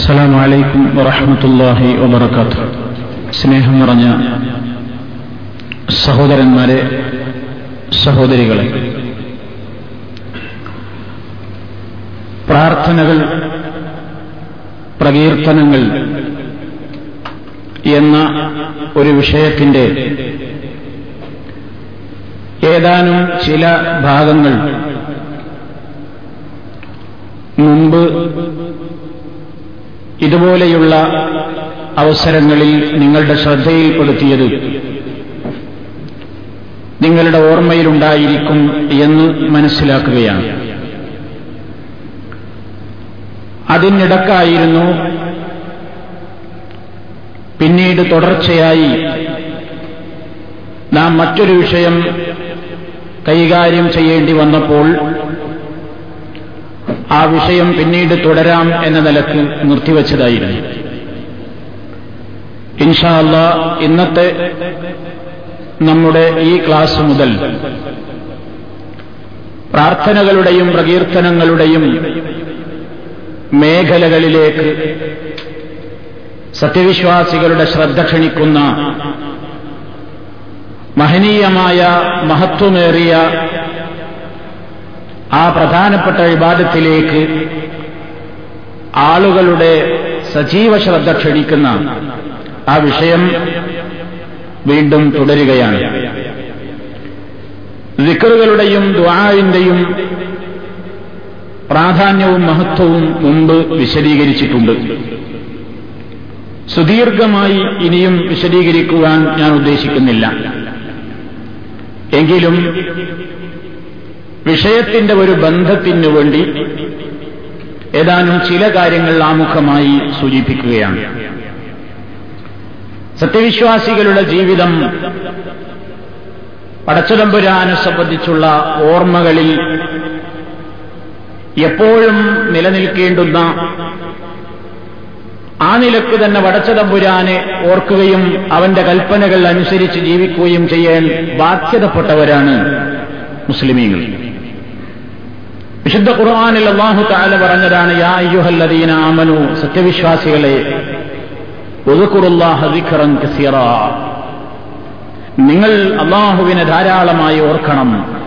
അസ്സലാമു അലൈക്കും വറഹമത്തല്ലാഹി വബർക്കാത്തു സ്നേഹം നിറഞ്ഞ സഹോദരന്മാരെ സഹോദരികളെ പ്രാർത്ഥനകൾ പ്രകീർത്തനങ്ങൾ എന്ന ഒരു വിഷയത്തിന്റെ ഏതാനും ചില ഭാഗങ്ങൾ മുമ്പ് ഇതുപോലെയുള്ള അവസരങ്ങളിൽ നിങ്ങളുടെ ശ്രദ്ധയിൽപ്പെടുത്തിയത് നിങ്ങളുടെ ഓർമ്മയിലുണ്ടായിരിക്കും എന്ന് മനസ്സിലാക്കുകയാണ്. അതിനിടക്കായിരുന്നു പിന്നീട് തുടർച്ചയായി നാം മറ്റൊരു വിഷയം കൈകാര്യം ചെയ്യേണ്ടി വന്നപ്പോൾ ആ വിഷയം പിന്നീട് തുടരാം എന്ന നിലയ്ക്ക് നിർത്തിവച്ചതായിരുന്നു. ഇൻഷാല്ല ഇന്നത്തെ നമ്മുടെ ഈ ക്ലാസ് മുതൽ പ്രാർത്ഥനകളുടെയും പ്രകീർത്തനങ്ങളുടെയും മേഖലകളിലേക്ക് സത്യവിശ്വാസികളുടെ ശ്രദ്ധ ക്ഷണിക്കുന്ന മഹനീയമായ മഹത്വമേറിയ ആ പ്രധാനപ്പെട്ട വിവാദത്തിലേക്ക് ആളുകളുടെ സജീവ ശ്രദ്ധ ക്ഷണിക്കുന്ന ആ വിഷയം വീണ്ടും തുടരുകയാണ്. വിക്കറുകളുടെയും ദ്വാവിന്റെയും പ്രാധാന്യവും മഹത്വവും മുമ്പ് വിശദീകരിച്ചിട്ടുണ്ട്. സുദീർഘമായി ഇനിയും വിശദീകരിക്കുവാൻ ഞാൻ ഉദ്ദേശിക്കുന്നില്ല. എങ്കിലും വിഷയത്തിന്റെ ഒരു ബന്ധത്തിനു വേണ്ടി ഏതാനും ചില കാര്യങ്ങൾ ആമുഖമായി സൂചിപ്പിക്കുകയാണ്. സത്യവിശ്വാസികളുടെ ജീവിതം പടച്ചുതമ്പുരാനെ സംബന്ധിച്ചുള്ള ഓർമ്മകളിൽ എപ്പോഴും നിലനിൽക്കേണ്ടുന്ന ആ നിലയ്ക്ക് തന്നെ വടച്ചതമ്പുരാനെ ഓർക്കുകയും അവന്റെ കൽപ്പനകൾ അനുസരിച്ച് ജീവിക്കുകയും ചെയ്യാൻ ബാധ്യതപ്പെട്ടവരാണ് മുസ്ലിമീങ്ങൾ. വിശുദ്ധ ഖുർആാനിൽ അള്ളാഹു താല പറഞ്ഞതാണ് യാ അയ്യുഹല്ലദീന ആമനു സത്യവിശ്വാസികളെ നിങ്ങൾ അള്ളാഹുവിനെ ധാരാളമായി ഓർക്കണം.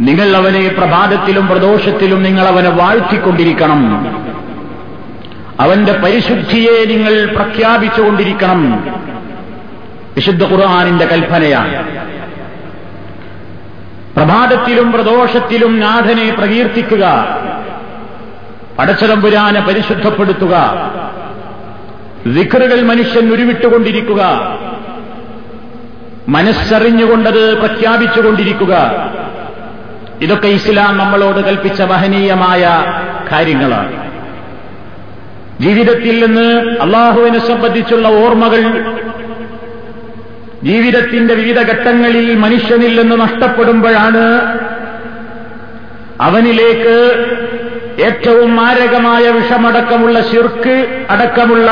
നിങ്ങൾ അവനെ പ്രഭാതത്തിലും പ്രദോഷത്തിലും നിങ്ങൾ അവനെ വാഴ്ത്തിക്കൊണ്ടിരിക്കണം. അവന്റെ പരിശുദ്ധിയെ നിങ്ങൾ പ്രഖ്യാപിച്ചുകൊണ്ടിരിക്കണം. വിശുദ്ധ ഖുർആാനിന്റെ കൽപ്പനയാണ്. പ്രഭാതത്തിലും പ്രദോഷത്തിലും നാഥനെ പ്രകീർത്തിക്കുക. പടച്ചതമ്പുരാനെ പരിശുദ്ധപ്പെടുത്തുക. വിക്റുകൾ മനുഷ്യൻ ഉരുവിട്ടുകൊണ്ടിരിക്കുക. മനസ്സറിഞ്ഞുകൊണ്ടത് പ്രഖ്യാപിച്ചുകൊണ്ടിരിക്കുക. ഇതൊക്കെ ഇസ്ലാം നമ്മളോട് കൽപ്പിച്ച മഹനീയമായ കാര്യങ്ങളാണ്. ജീവിതത്തിൽ നിന്ന് അള്ളാഹുവിനെ സംബന്ധിച്ചുള്ള ഓർമ്മകൾ ജീവിതത്തിന്റെ വിവിധ ഘട്ടങ്ങളിൽ മനുഷ്യനിൽ നിന്ന് നഷ്ടപ്പെടുമ്പോഴാണ് അവനിലേക്ക് ഏറ്റവും മാരകമായ വിഷമടക്കമുള്ള ശിർക്ക് അടക്കമുള്ള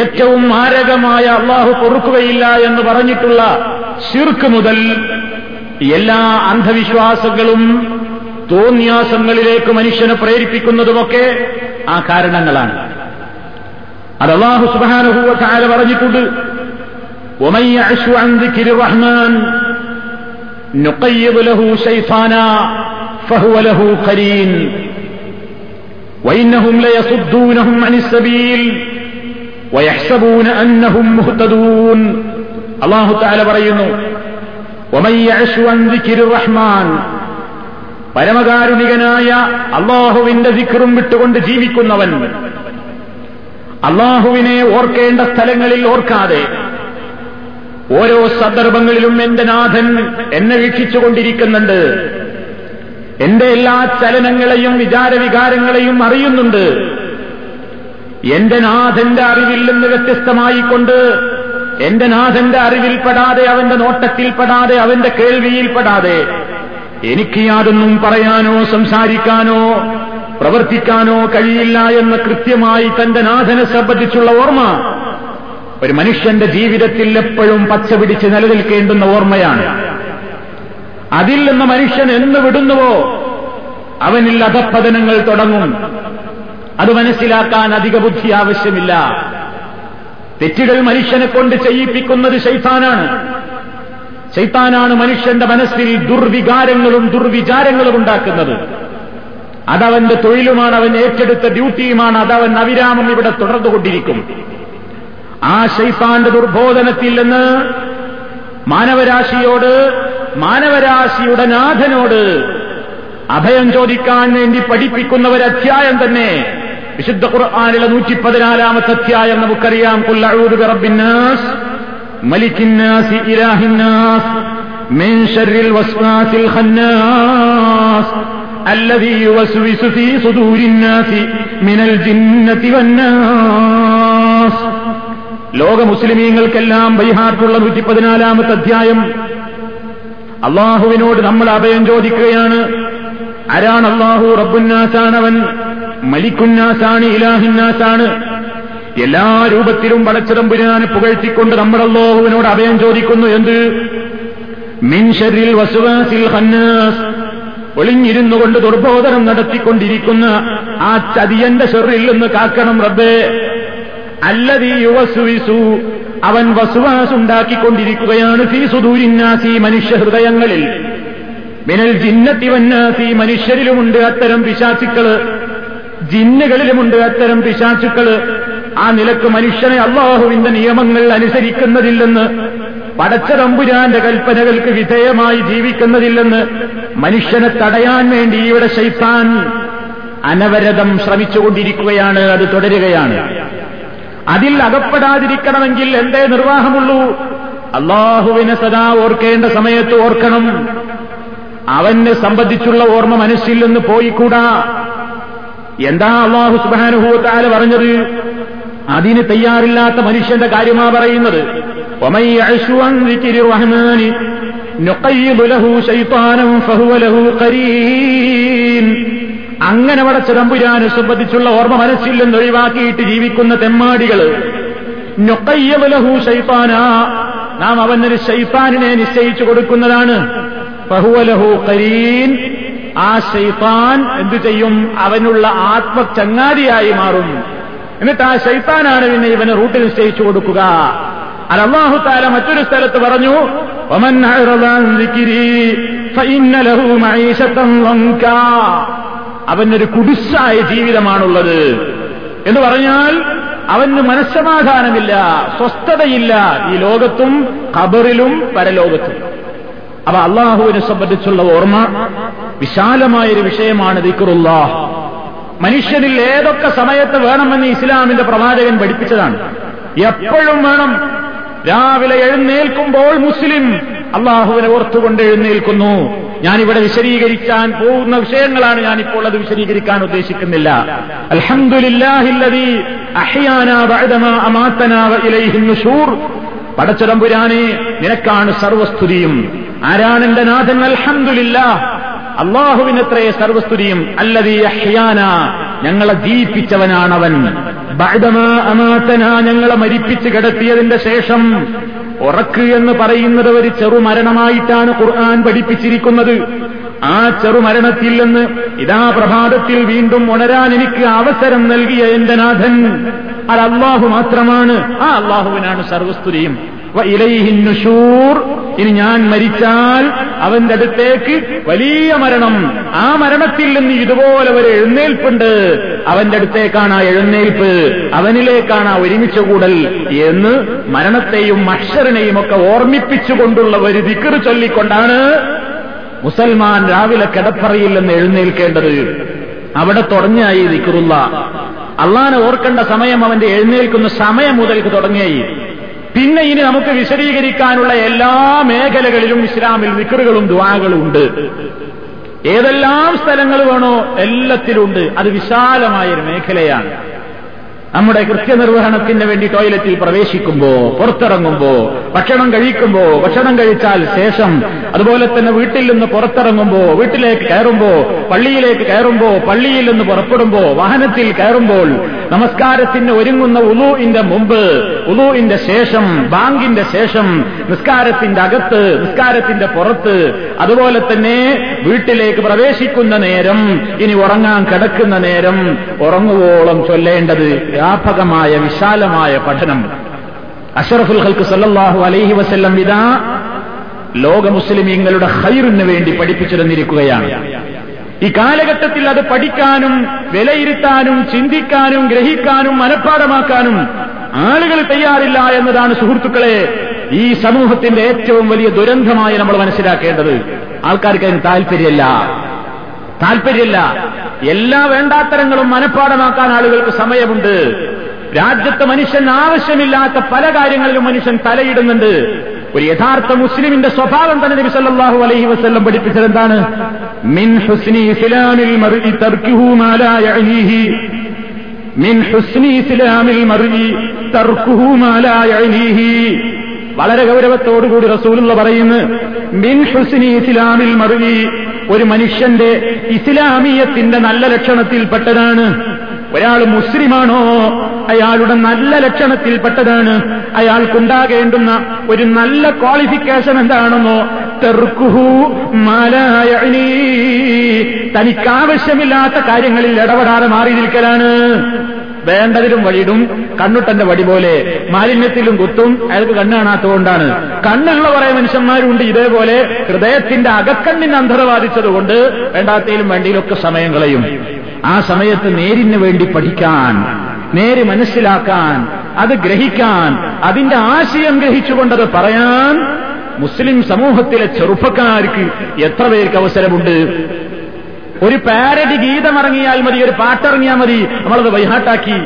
ഏറ്റവും മാരകമായ അള്ളാഹു പൊറുക്കുകയില്ല എന്ന് പറഞ്ഞിട്ടുള്ള ശിർക്ക് മുതൽ എല്ലാ അന്ധവിശ്വാസങ്ങളും തോന്യാസങ്ങളിലേക്ക് മനുഷ്യനെ പ്രേരിപ്പിക്കുന്നതുമൊക്കെ ആ കാരണങ്ങളാണ്. അത് അള്ളാഹു സുബാനുഭൂവ കാല പറഞ്ഞിട്ടുണ്ട്. ومن يعش عن ذكر الرحمن نقيض له شيطانا فهو له قرين وإنهم ليصدونهم عن السبيل ويحسبون أنهم مهتدون الله تعالى പറയുന്നു ومن يعش عن ذكر الرحمن പരമകാരുണികനായ അള്ളാഹുവിന്റെ ദിക്റും വിട്ടുകൊണ്ട് ജീവിക്കുന്നവൻ അള്ളാഹുവിനെ ഓർക്കേണ്ട സ്ഥലങ്ങളിൽ ഓർക്കാതെ ഓരോ സന്ദർഭങ്ങളിലും എന്റെ നാഥൻ എന്നെ വീക്ഷിച്ചുകൊണ്ടിരിക്കുന്നുണ്ട്. എന്റെ എല്ലാ ചലനങ്ങളെയും വിചാരവികാരങ്ങളെയും അറിയുന്നുണ്ട്. എന്റെ നാഥന്റെ അറിവിൽ നിന്ന് വ്യത്യസ്തമായിക്കൊണ്ട് എന്റെ നാഥന്റെ അറിവിൽപ്പെടാതെ അവന്റെ നോട്ടത്തിൽപ്പെടാതെ അവന്റെ കേൾവിയിൽപ്പെടാതെ എനിക്ക് യാതൊന്നും പറയാനോ സംസാരിക്കാനോ പ്രവർത്തിക്കാനോ കഴിയില്ല എന്ന് കൃത്യമായി തന്റെ നാഥനെ സംബന്ധിച്ചുള്ള ഓർമ്മ ഒരു മനുഷ്യന്റെ ജീവിതത്തിൽ എപ്പോഴും പച്ച പിടിച്ച് നിലനിൽക്കേണ്ടുന്ന ഓർമ്മയാണ്. അതിൽ നിന്ന് മനുഷ്യൻ എന്ന് വിടുന്നുവോ? അവനിൽ അധപ്പതനങ്ങൾ തുടങ്ങും. അത് മനസ്സിലാക്കാൻ അധിക ബുദ്ധി ആവശ്യമില്ല. തെറ്റുകൾ മനുഷ്യനെ കൊണ്ട് ചെയ്യിപ്പിക്കുന്നത് ശൈത്താനാണ്. ശൈത്താനാണ് മനുഷ്യന്റെ മനസ്സിൽ ദുർവികാരങ്ങളും ദുർവിചാരങ്ങളും ഉണ്ടാക്കുന്നത്. അതവന്റെ തൊഴിലുമാണ് അവൻ ഏറ്റെടുത്ത ഡ്യൂട്ടിയുമാണ് അതവൻ അവിരാമം ഇവിടെ തുടർന്നുകൊണ്ടിരിക്കും. ആ ശൈത്താന്റെ ദുർബോധനത്തിൽ നിന്ന് മാനവരാശിയോട് മാനവരാശിയുടെ നാഥനോട് അഭയം ചോദിക്കാൻ വേണ്ടി പഠിപ്പിക്കുന്ന ഒരു അധ്യായം തന്നെ വിശുദ്ധ ഖുർആാനിലെ നൂറ്റി പതിനാലാമത്തെ അധ്യായം നമുക്കറിയാം കുല്ലൂദ് റബ്ബിന്നാസ് മലിക്കിന്നാസി ഇലാഹിന്നാസ് من شر الوسواس الخناس الذي يوسوس في صدور الناس من الجنة والناس ലോക മുസ്ലിമീങ്ങൾക്കെല്ലാം ബൈഹാർട്ടുള്ള നൂറ്റി പതിനാലാമത്തെ അധ്യായം. അള്ളാഹുവിനോട് നമ്മൾ അഭയം ചോദിക്കുകയാണ്. ആരാണ് അള്ളാഹു? റബ്ബുന്നാസാണവൻ മലിക്കുന്നാസാണ് ഇലാഹിന്നാസാണ്. എല്ലാ രൂപത്തിലും പടച്ചിടമ്പുരാനെ പുകഴ്ത്തിക്കൊണ്ട് നമ്മൾ അള്ളാഹുവിനോട് അഭയം ചോദിക്കുന്നു എന്ത്? മിൻഷരിൽ വസുവാസിൽ ഹന്നാസ് ഒളിഞ്ഞിരുന്നു കൊണ്ട് ദുർബോധനം നടത്തിക്കൊണ്ടിരിക്കുന്ന ആ ചതിയന്റെ ഷെറിൽ നിന്ന് കാക്കണം റബ്ബേ. അല്ലതീ യുവസുവിസു. അവൻ വസുവാസുണ്ടാക്കിക്കൊണ്ടിരിക്കുകയാണ് ഫീ സുദൂരിന്നാസി മനുഷ്യ ഹൃദയങ്ങളിൽ മിനൽ ജിന്നത്തി വന്നാസി മനുഷ്യരിലുമുണ്ട് അത്തരം പിശാചുക്കൾ. ജിന്നുകളിലുമുണ്ട് അത്തരം പിശാചുക്കൾ. ആ നിലയ്ക്ക് മനുഷ്യനെ അള്ളാഹുവിന്റെ നിയമങ്ങൾ അനുസരിക്കുന്നതില്ലെന്ന് പടച്ച തമ്പുരാന്റെ കൽപ്പനകൾക്ക് വിധേയമായി ജീവിക്കുന്നതില്ലെന്ന് മനുഷ്യനെ തടയാൻ വേണ്ടി ഇവിടെ ശൈത്താൻ അനവരതം ശ്രമിച്ചുകൊണ്ടിരിക്കുകയാണ് അത് തുടരുകയാണ്. അതിൽ അകപ്പെടാതിരിക്കണമെങ്കിൽ എന്തേ നിർവാഹമുള്ളൂ? അള്ളാഹുവിനെ സദാ ഓർക്കേണ്ട സമയത്ത് ഓർക്കണം. അവനെ സംബന്ധിച്ചുള്ള ഓർമ്മ മനസ്സിൽ നിന്ന് പോയിക്കൂടാ. എന്താ അള്ളാഹു സുബാനുഭൂത്താൽ പറഞ്ഞത്? അതിന് തയ്യാറില്ലാത്ത മനുഷ്യന്റെ കാര്യമാ പറയുന്നത്. അങ്ങനെ വടച്ചതമ്പുരാനെ സംബന്ധിച്ചുള്ള ഓർമ്മ മനസ്സിൽ നിന്ന് ഒഴിവാക്കിയിട്ട് ജീവിക്കുന്ന തെമ്മാടികൾ നാം അവനൊരു ഷൈഫാനിനെ നിശ്ചയിച്ചു കൊടുക്കുന്നതാണ്. കരീൻ ആ ഷൈഫാൻ എന്തു ചെയ്യും? അവനുള്ള ആത്മചങ്ങാതിയായി മാറും. എന്നിട്ട് ആ ശൈത്താനാണ് പിന്നെ ഇവന് റൂട്ടിൽ നിശ്ചയിച്ചു കൊടുക്കുക. അത് അള്ളാഹു താല മറ്റൊരു സ്ഥലത്ത് പറഞ്ഞു അവനൊരു കുടിസായ ജീവിതമാണുള്ളത്. എന്ന് പറഞ്ഞാൽ അവന് മനസ്സമാധാനമില്ല സ്വസ്ഥതയില്ല ഈ ലോകത്തും ഖബറിലും പരലോകത്തും. അപ്പൊ അള്ളാഹുവിനെ സംബന്ധിച്ചുള്ള ഓർമ്മ വിശാലമായൊരു വിഷയമാണ് ദിക്കറുള്ള മനുഷ്യനിൽ ഏതൊക്കെ സമയത്ത് വേണമെന്ന് ഇസ്ലാമിന്റെ പ്രവാചകൻ പഠിപ്പിച്ചതാണ്. എപ്പോഴും വേണം. രാവിലെ എഴുന്നേൽക്കുമ്പോൾ മുസ്ലിം അള്ളാഹുവിനെ ഓർത്തുകൊണ്ട് എഴുന്നേൽക്കുന്നു. ഞാനിവിടെ വിശദീകരിക്കാൻ പോകുന്ന വിഷയങ്ങളാണ് ഞാനിപ്പോൾ അത് വിശദീകരിക്കാൻ ഉദ്ദേശിക്കുന്നില്ല. പടച്ചതമ്പുരാനെ നിനക്കാണ് സർവസ്തുതിയും. ആരാണ് എന്റെ നാഥൻ? അൽഹംദുലില്ല. അള്ളാഹുവിനത്രേ സർവസ്തുതിയും? അല്ലതീ അഹ്യാന. ഞങ്ങളെ ജീവിപ്പിച്ചവനാണവൻ. ബഅദമാ അമാതന ഞങ്ങളെ മരിപ്പിച്ച് കിടത്തിയതിന്റെ ശേഷം ഉറക്ക് എന്ന് പറയുന്നത് ഒരു ചെറുമരണമായിട്ടാണ് ഖുർആൻ പഠിപ്പിച്ചിരിക്കുന്നത്. ആ ചെറുമരണത്തിൽ നിന്ന് ഇതാ പ്രഭാതത്തിൽ വീണ്ടും ഉണരാൻ എനിക്ക് അവസരം നൽകിയ എന്റെ നാഥൻ. അത് അള്ളാഹു മാത്രമാണ്. ആ അള്ളാഹുവിനാണ് സർവസ്തുതിയും. ഇലൈഹിന്നുഷൂർ ഇനി ഞാൻ മരിച്ചാൽ അവന്റെ അടുത്തേക്ക് വലിയ മരണം. ആ മരണത്തിൽ നിന്ന് ഇതുപോലെ ഒരു എഴുന്നേൽപ്പുണ്ട്. അവന്റെ അടുത്തേക്കാണ് ആ എഴുന്നേൽപ്പ്. അവനിലേക്കാണ് ആ ഒരുമിച്ച് കൂടൽ എന്ന് മരണത്തെയും മഷറിനെയും ഒക്കെ ഓർമ്മിപ്പിച്ചുകൊണ്ടുള്ള ഒരു ദിക്കറ് ചൊല്ലിക്കൊണ്ടാണ് മുസൽമാൻ രാവിലെ കിടപ്പറയിൽ നിന്ന് എഴുന്നേൽക്കേണ്ടത്. അവിടെ തുടങ്ങിയായി ദിക്കറുള്ള അള്ളാനെ ഓർക്കേണ്ട സമയം അവന്റെ എഴുന്നേൽക്കുന്ന സമയം മുതൽക്ക് തുടങ്ങിയായി. പിന്നെ ഇനി നമുക്ക് വിശദീകരിക്കാനുള്ള എല്ലാ മേഖലകളിലും ഇസ്ലാമിൽ നിക്കറുകളും ദ്വാകളും ഉണ്ട്. ഏതെല്ലാം സ്ഥലങ്ങൾ വേണോ എല്ലാത്തിലുണ്ട്. അത് വിശാലമായ ഒരു മേഖലയാണ്. നമ്മുടെ കൃത്യനിർവഹണത്തിന് വേണ്ടി ടോയ്ലറ്റിൽ പ്രവേശിക്കുമ്പോ പുറത്തിറങ്ങുമ്പോ ഭക്ഷണം കഴിക്കുമ്പോ ഭക്ഷണം കഴിച്ചാൽ ശേഷം അതുപോലെ തന്നെ വീട്ടിൽ നിന്ന് പുറത്തിറങ്ങുമ്പോ വീട്ടിലേക്ക് കയറുമ്പോ പള്ളിയിലേക്ക് കയറുമ്പോ പള്ളിയിൽ നിന്ന് പുറപ്പെടുമ്പോ വാഹനത്തിൽ കയറുമ്പോൾ നമസ്കാരത്തിന് ഒരുങ്ങുന്ന ഉളുവിന്റെ മുമ്പ് ഉലൂഇന്റെ ശേഷം ബാങ്കിന്റെ ശേഷം നിസ്കാരത്തിന്റെ അകത്ത് നിസ്കാരത്തിന്റെ പുറത്ത് അതുപോലെ തന്നെ വീട്ടിലേക്ക് പ്രവേശിക്കുന്ന നേരം ഇനി ഉറങ്ങാൻ കിടക്കുന്ന നേരം ഉറങ്ങുവോളം ചൊല്ലേണ്ടത് വ്യാപകമായ വിശാലമായ പഠനം. അഷറഫുൽ ഹൽക്ക് സല്ലാഹു അലൈഹി വസ്ല്ലം ഇതാ ലോക മുസ്ലിമീങ്ങളുടെ ഹൈറിന് വേണ്ടി പഠിപ്പിച്ചു തന്നിരിക്കുകയാണ്. ഈ കാലഘട്ടത്തിൽ അത് പഠിക്കാനും വിലയിരുത്താനും ചിന്തിക്കാനും ഗ്രഹിക്കാനും മനഃപ്പാടമാക്കാനും ആളുകൾ തയ്യാറില്ല എന്നതാണ് സുഹൃത്തുക്കളെ ഈ സമൂഹത്തിന്റെ ഏറ്റവും വലിയ ദുരന്തമായി നമ്മൾ മനസ്സിലാക്കേണ്ടത്. ആൾക്കാർക്ക് അതിന് താല്പര്യമില്ല. താല്പര്യമില്ല. എല്ലാ വേണ്ടാത്തരങ്ങളും മനഃപ്പാടമാക്കാൻ ആളുകൾക്ക് സമയമുണ്ട്. രാജ്യത്തെ മനുഷ്യൻ ആവശ്യമില്ലാത്ത പല കാര്യങ്ങളിലും മനുഷ്യൻ തലയിടുന്നുണ്ട്. ഒരു യഥാർത്ഥ മുസ്ലിമിന്റെ സ്വഭാവം തന്നെ നബി സല്ലല്ലാഹു അലൈഹി വസല്ലം പഠിപ്പിച്ചത് എന്താണ് മിൻ ഹുസ്നി ഇസ്ലാമിൽ യഅനീഹി. മിൻ ഹുസ്നി ഇസ്ലാമിൽ മറുവി തർക്കുഹുമാലായി വളരെ ഗൗരവത്തോടുകൂടി റസൂലുള്ള പറയുന്നു മിൻ ഹുസ്നി ഇസ്ലാമിൽ മറുവി ഒരു മനുഷ്യന്റെ ഇസ്ലാമീയത്തിന്റെ നല്ല ലക്ഷണത്തിൽപ്പെട്ടതാണ്. ഒരാൾ മുസ്ലിമാണോ? അയാളുടെ നല്ല ലക്ഷണത്തിൽപ്പെട്ടതാണ്. അയാൾക്കുണ്ടാകേണ്ടുന്ന ഒരു നല്ല ക്വാളിഫിക്കേഷൻ എന്താണെന്നോ? തെർക്കുഹു മാലായണി തനിക്കാവശ്യമില്ലാത്ത കാര്യങ്ങളിൽ ഇടപെടാതെ മാറി നിൽക്കലാണ് വേണ്ടതിലും വഴിയിടും. കണ്ണുട്ടന്റെ വടി പോലെ മാലിന്യത്തിലും കുത്തും. അയാൾക്ക് കണ്ണ് കാണാത്തതുകൊണ്ടാണ്. കണ്ണുള്ള കുറെ മനുഷ്യന്മാരുണ്ട് ഇതേപോലെ. ഹൃദയത്തിന്റെ അകക്കണ്ണിന് അന്ധത ബാധിച്ചതുകൊണ്ട് വേണ്ടാത്തയിലും വേണ്ടിയിലൊക്കെ സമയം കളയും. ആ സമയത്ത് നേരിന് വേണ്ടി പഠിക്കാൻ നേര് മനസ്സിലാക്കാൻ അത് ഗ്രഹിക്കാൻ അതിന്റെ ആശയം ഗ്രഹിച്ചുകൊണ്ടത് പറയാൻ മുസ്ലിം സമൂഹത്തിലെ ചെറുപ്പക്കാർക്ക് എത്ര പേർക്ക് അവസരമുണ്ട്? ഒരു പാരഡി ഗീതം ഇറങ്ങിയാൽ മതി ഒരു പാട്ടിറങ്ങിയാൽ മതി നമ്മളത് വൈഹാട്ടാക്കി.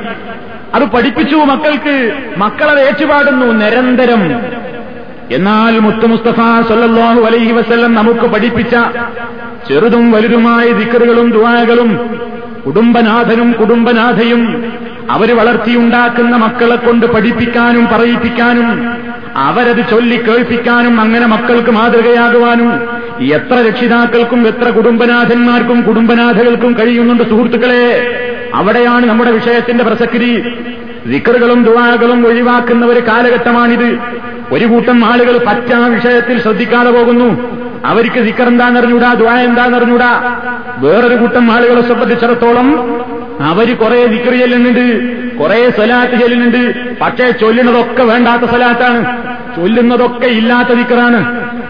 അത് പഠിപ്പിച്ചു മക്കൾക്ക് മക്കളത് ഏറ്റുപാടുന്നു നിരന്തരം. എന്നാൽ മുത്തു മുസ്തഫ സല്ലല്ലാഹു അലൈഹി വസ്ല്ലം നമുക്ക് പഠിപ്പിച്ച ചെറുതും വലുതുമായ ദിക്കറുകളും ദുവാകളും കുടുംബനാഥനും കുടുംബനാഥയും അവർ വളർത്തിയുണ്ടാക്കുന്ന മക്കളെ കൊണ്ട് പഠിപ്പിക്കാനും പറയിപ്പിക്കാനും അവരത് ചൊല്ലി കേൾപ്പിക്കാനും അങ്ങനെ മക്കൾക്ക് മാതൃകയാകുവാനും എത്ര രക്ഷിതാക്കൾക്കും എത്ര കുടുംബനാഥന്മാർക്കും കുടുംബനാഥകൾക്കും കഴിയുന്നുണ്ട് സുഹൃത്തുക്കളെ. അവിടെയാണ് നമ്മുടെ വിഷയത്തിന്റെ പ്രസക്തി. വിക്കറുകളും ദുവാകളും ഒഴിവാക്കുന്ന ഒരു കാലഘട്ടമാണിത്. ഒരു കൂട്ടം ആളുകൾ പറ്റ വിഷയത്തിൽ ശ്രദ്ധിക്കാതെ പോകുന്നു. അവർക്ക് ദിക്കർ എന്താണെന്നറിഞ്ഞൂടാ ദ്വാ എന്താണെന്നറിഞ്ഞൂടാ. വേറൊരു കൂട്ടം ആളുകളെ സംബന്ധിച്ചിടത്തോളം അവർ കുറെ ദിക്കർ ചെല്ലുന്നുണ്ട് കുറെ സ്വലാത്ത് ചൊല്ലുന്നുണ്ട്. പക്ഷേ ചൊല്ലുന്നതൊക്കെ വേണ്ടാത്ത സ്വലാത്താണ്. ചൊല്ലുന്നതൊക്കെ ഇല്ലാത്ത ദിക്കറാണ്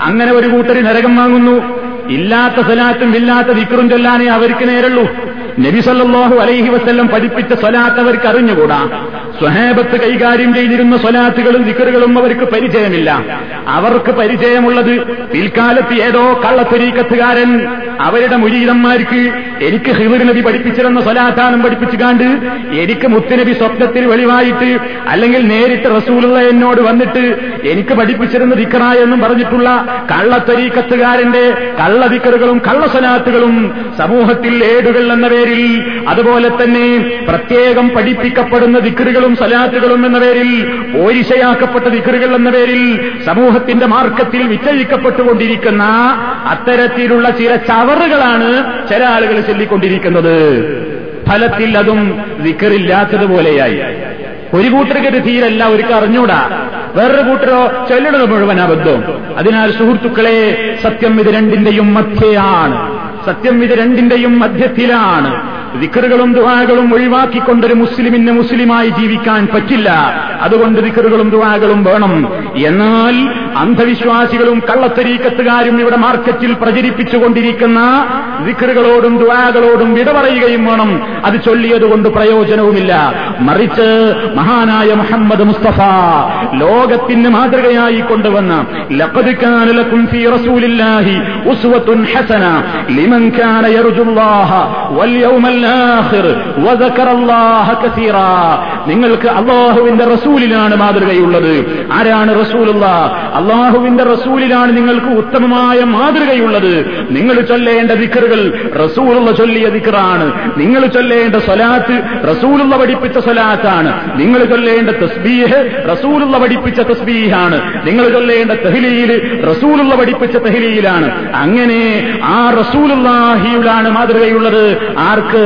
അങ്ങനെ ഒരു കൂട്ടർ നരകം വാങ്ങുന്നു. ഇല്ലാത്ത സ്വലാത്തും ഇല്ലാത്ത ദിക്കറും ചൊല്ലാനേ അവർക്ക് നേരുള്ളൂ. നബി സല്ലാഹു അലൈഹി വസ്ല്ലം പഠിപ്പിച്ച സ്വലാത്ത് അവർക്ക് അറിഞ്ഞുകൂടാ. സ്വഹേബത്ത് കൈകാര്യം ചെയ്തിരുന്ന സ്വലാത്തുകളും ദിക്കറുകളും അവർക്ക് പരിചയമില്ല. അവർക്ക് പരിചയമുള്ളത് പിൽക്കാലത്ത് ഏതോ കള്ളത്തൊരീക്കത്തുകാരൻ അവരുടെ മുരീതന്മാർക്ക് എനിക്ക് ഹിബിർ നബി പഠിപ്പിച്ചിരുന്ന സ്വലാത്താനും പഠിപ്പിച്ചു കാണ്ട് എനിക്ക് മുത്തുനബി സ്വപ്നത്തിൽ വെളിവായിട്ട് അല്ലെങ്കിൽ നേരിട്ട് റസൂലുള്ള എന്നോട് വന്നിട്ട് എനിക്ക് പഠിപ്പിച്ചിരുന്ന ദിക്കറ എന്നും പറഞ്ഞിട്ടുള്ള കള്ളത്തൊരീക്കത്തുകാരന്റെ കള്ളദിക്കറുകളും കള്ളസ്വലാത്തുകളും സമൂഹത്തിൽ ഏടുകൾ എന്ന പേരിൽ അതുപോലെ തന്നെ പ്രത്യേകം പഠിപ്പിക്കപ്പെടുന്ന ദിക്കറുകളും സലാത്തുകളും എന്ന പേരിൽ ഓരിശയാക്കപ്പെട്ട ദിക്കറുകൾ എന്ന പേരിൽ സമൂഹത്തിന്റെ മാർക്കത്തിൽ വിറ്റഴിക്കപ്പെട്ടുകൊണ്ടിരിക്കുന്ന അത്തരത്തിലുള്ള ചില ചവറുകളാണ് ചില ആളുകൾ ചൊല്ലിക്കൊണ്ടിരിക്കുന്നത്. ഫലത്തിൽ അതും ദിക്കറില്ലാത്തതുപോലെയായി ഒരു കൂട്ടർക്ക് തീരല്ല ഒരുക്ക് അറിഞ്ഞൂടാ. വേറൊരു കൂട്ടരോ ചൊല്ലണത് മുഴുവൻ അബദ്ധം അതിനാൽ സുഹൃത്തുക്കളെ സത്യം ഇത് രണ്ടിന്റെയും മധ്യയാണ്. സത്യം ഇത് രണ്ടിന്റെയും മധ്യത്തിലാണ്. ദിക്കറുകളും ദുവാകളും ഒഴിവാക്കിക്കൊണ്ടൊരു മുസ്ലിമിന് മുസ്ലിമായി ജീവിക്കാൻ പറ്റില്ല. അതുകൊണ്ട് ദിക്കറുകളും ദുവാകളും വേണം. എന്നാൽ അന്ധവിശ്വാസികളും കള്ളത്തരീക്കത്തുകാരും ഇവിടെ മാർക്കറ്റിൽ പ്രചരിപ്പിച്ചുകൊണ്ടിരിക്കുന്ന ദിക്കറുകളോടും ദുവാകളോടും വിട പറയുകയും വേണം. അത് ചൊല്ലിയതുകൊണ്ട് പ്രയോജനവുമില്ല. മറിച്ച് മഹാനായ മുഹമ്മദ് മുസ്തഫ ലോകത്തിന് മാതൃകയായി കൊണ്ടുവന്ന ലഖദ് ഹസന ലിമൻ കാന യർജുല്ലാഹ വൽ നിങ്ങൾക്ക് അള്ളാഹുവിന്റെ റസൂലിലാണ് മാതൃകയുള്ളത്. ആരാണ് റസൂലുള്ള? അള്ളാഹുവിന്റെ റസൂലിലാണ് നിങ്ങൾക്ക് ഉത്തമമായ മാതൃകയുള്ളത്. നിങ്ങൾ ചൊല്ലേണ്ട ദിക്കറുകൾ റസൂലുള്ള ചൊല്ലിയ ദിക്കറാണ് നിങ്ങൾ ചൊല്ലേണ്ട സ്വലാത്ത് റസൂലുള്ള പഠിപ്പിച്ച സ്വലാത്താണ്. നിങ്ങൾ ചൊല്ലേണ്ട തസ്ബീഹ് റസൂലുള്ള പഠിപ്പിച്ച തസ്ബീഹാണ്. നിങ്ങൾ ചൊല്ലേണ്ട തെഹ്ലീൽ റസൂലുള്ള പഠിപ്പിച്ച തെഹ്ലീലാണ്. അങ്ങനെ ആ റസൂലുള്ളാഹിയിലാണ് മാതൃകയുള്ളത്. ആർക്ക്?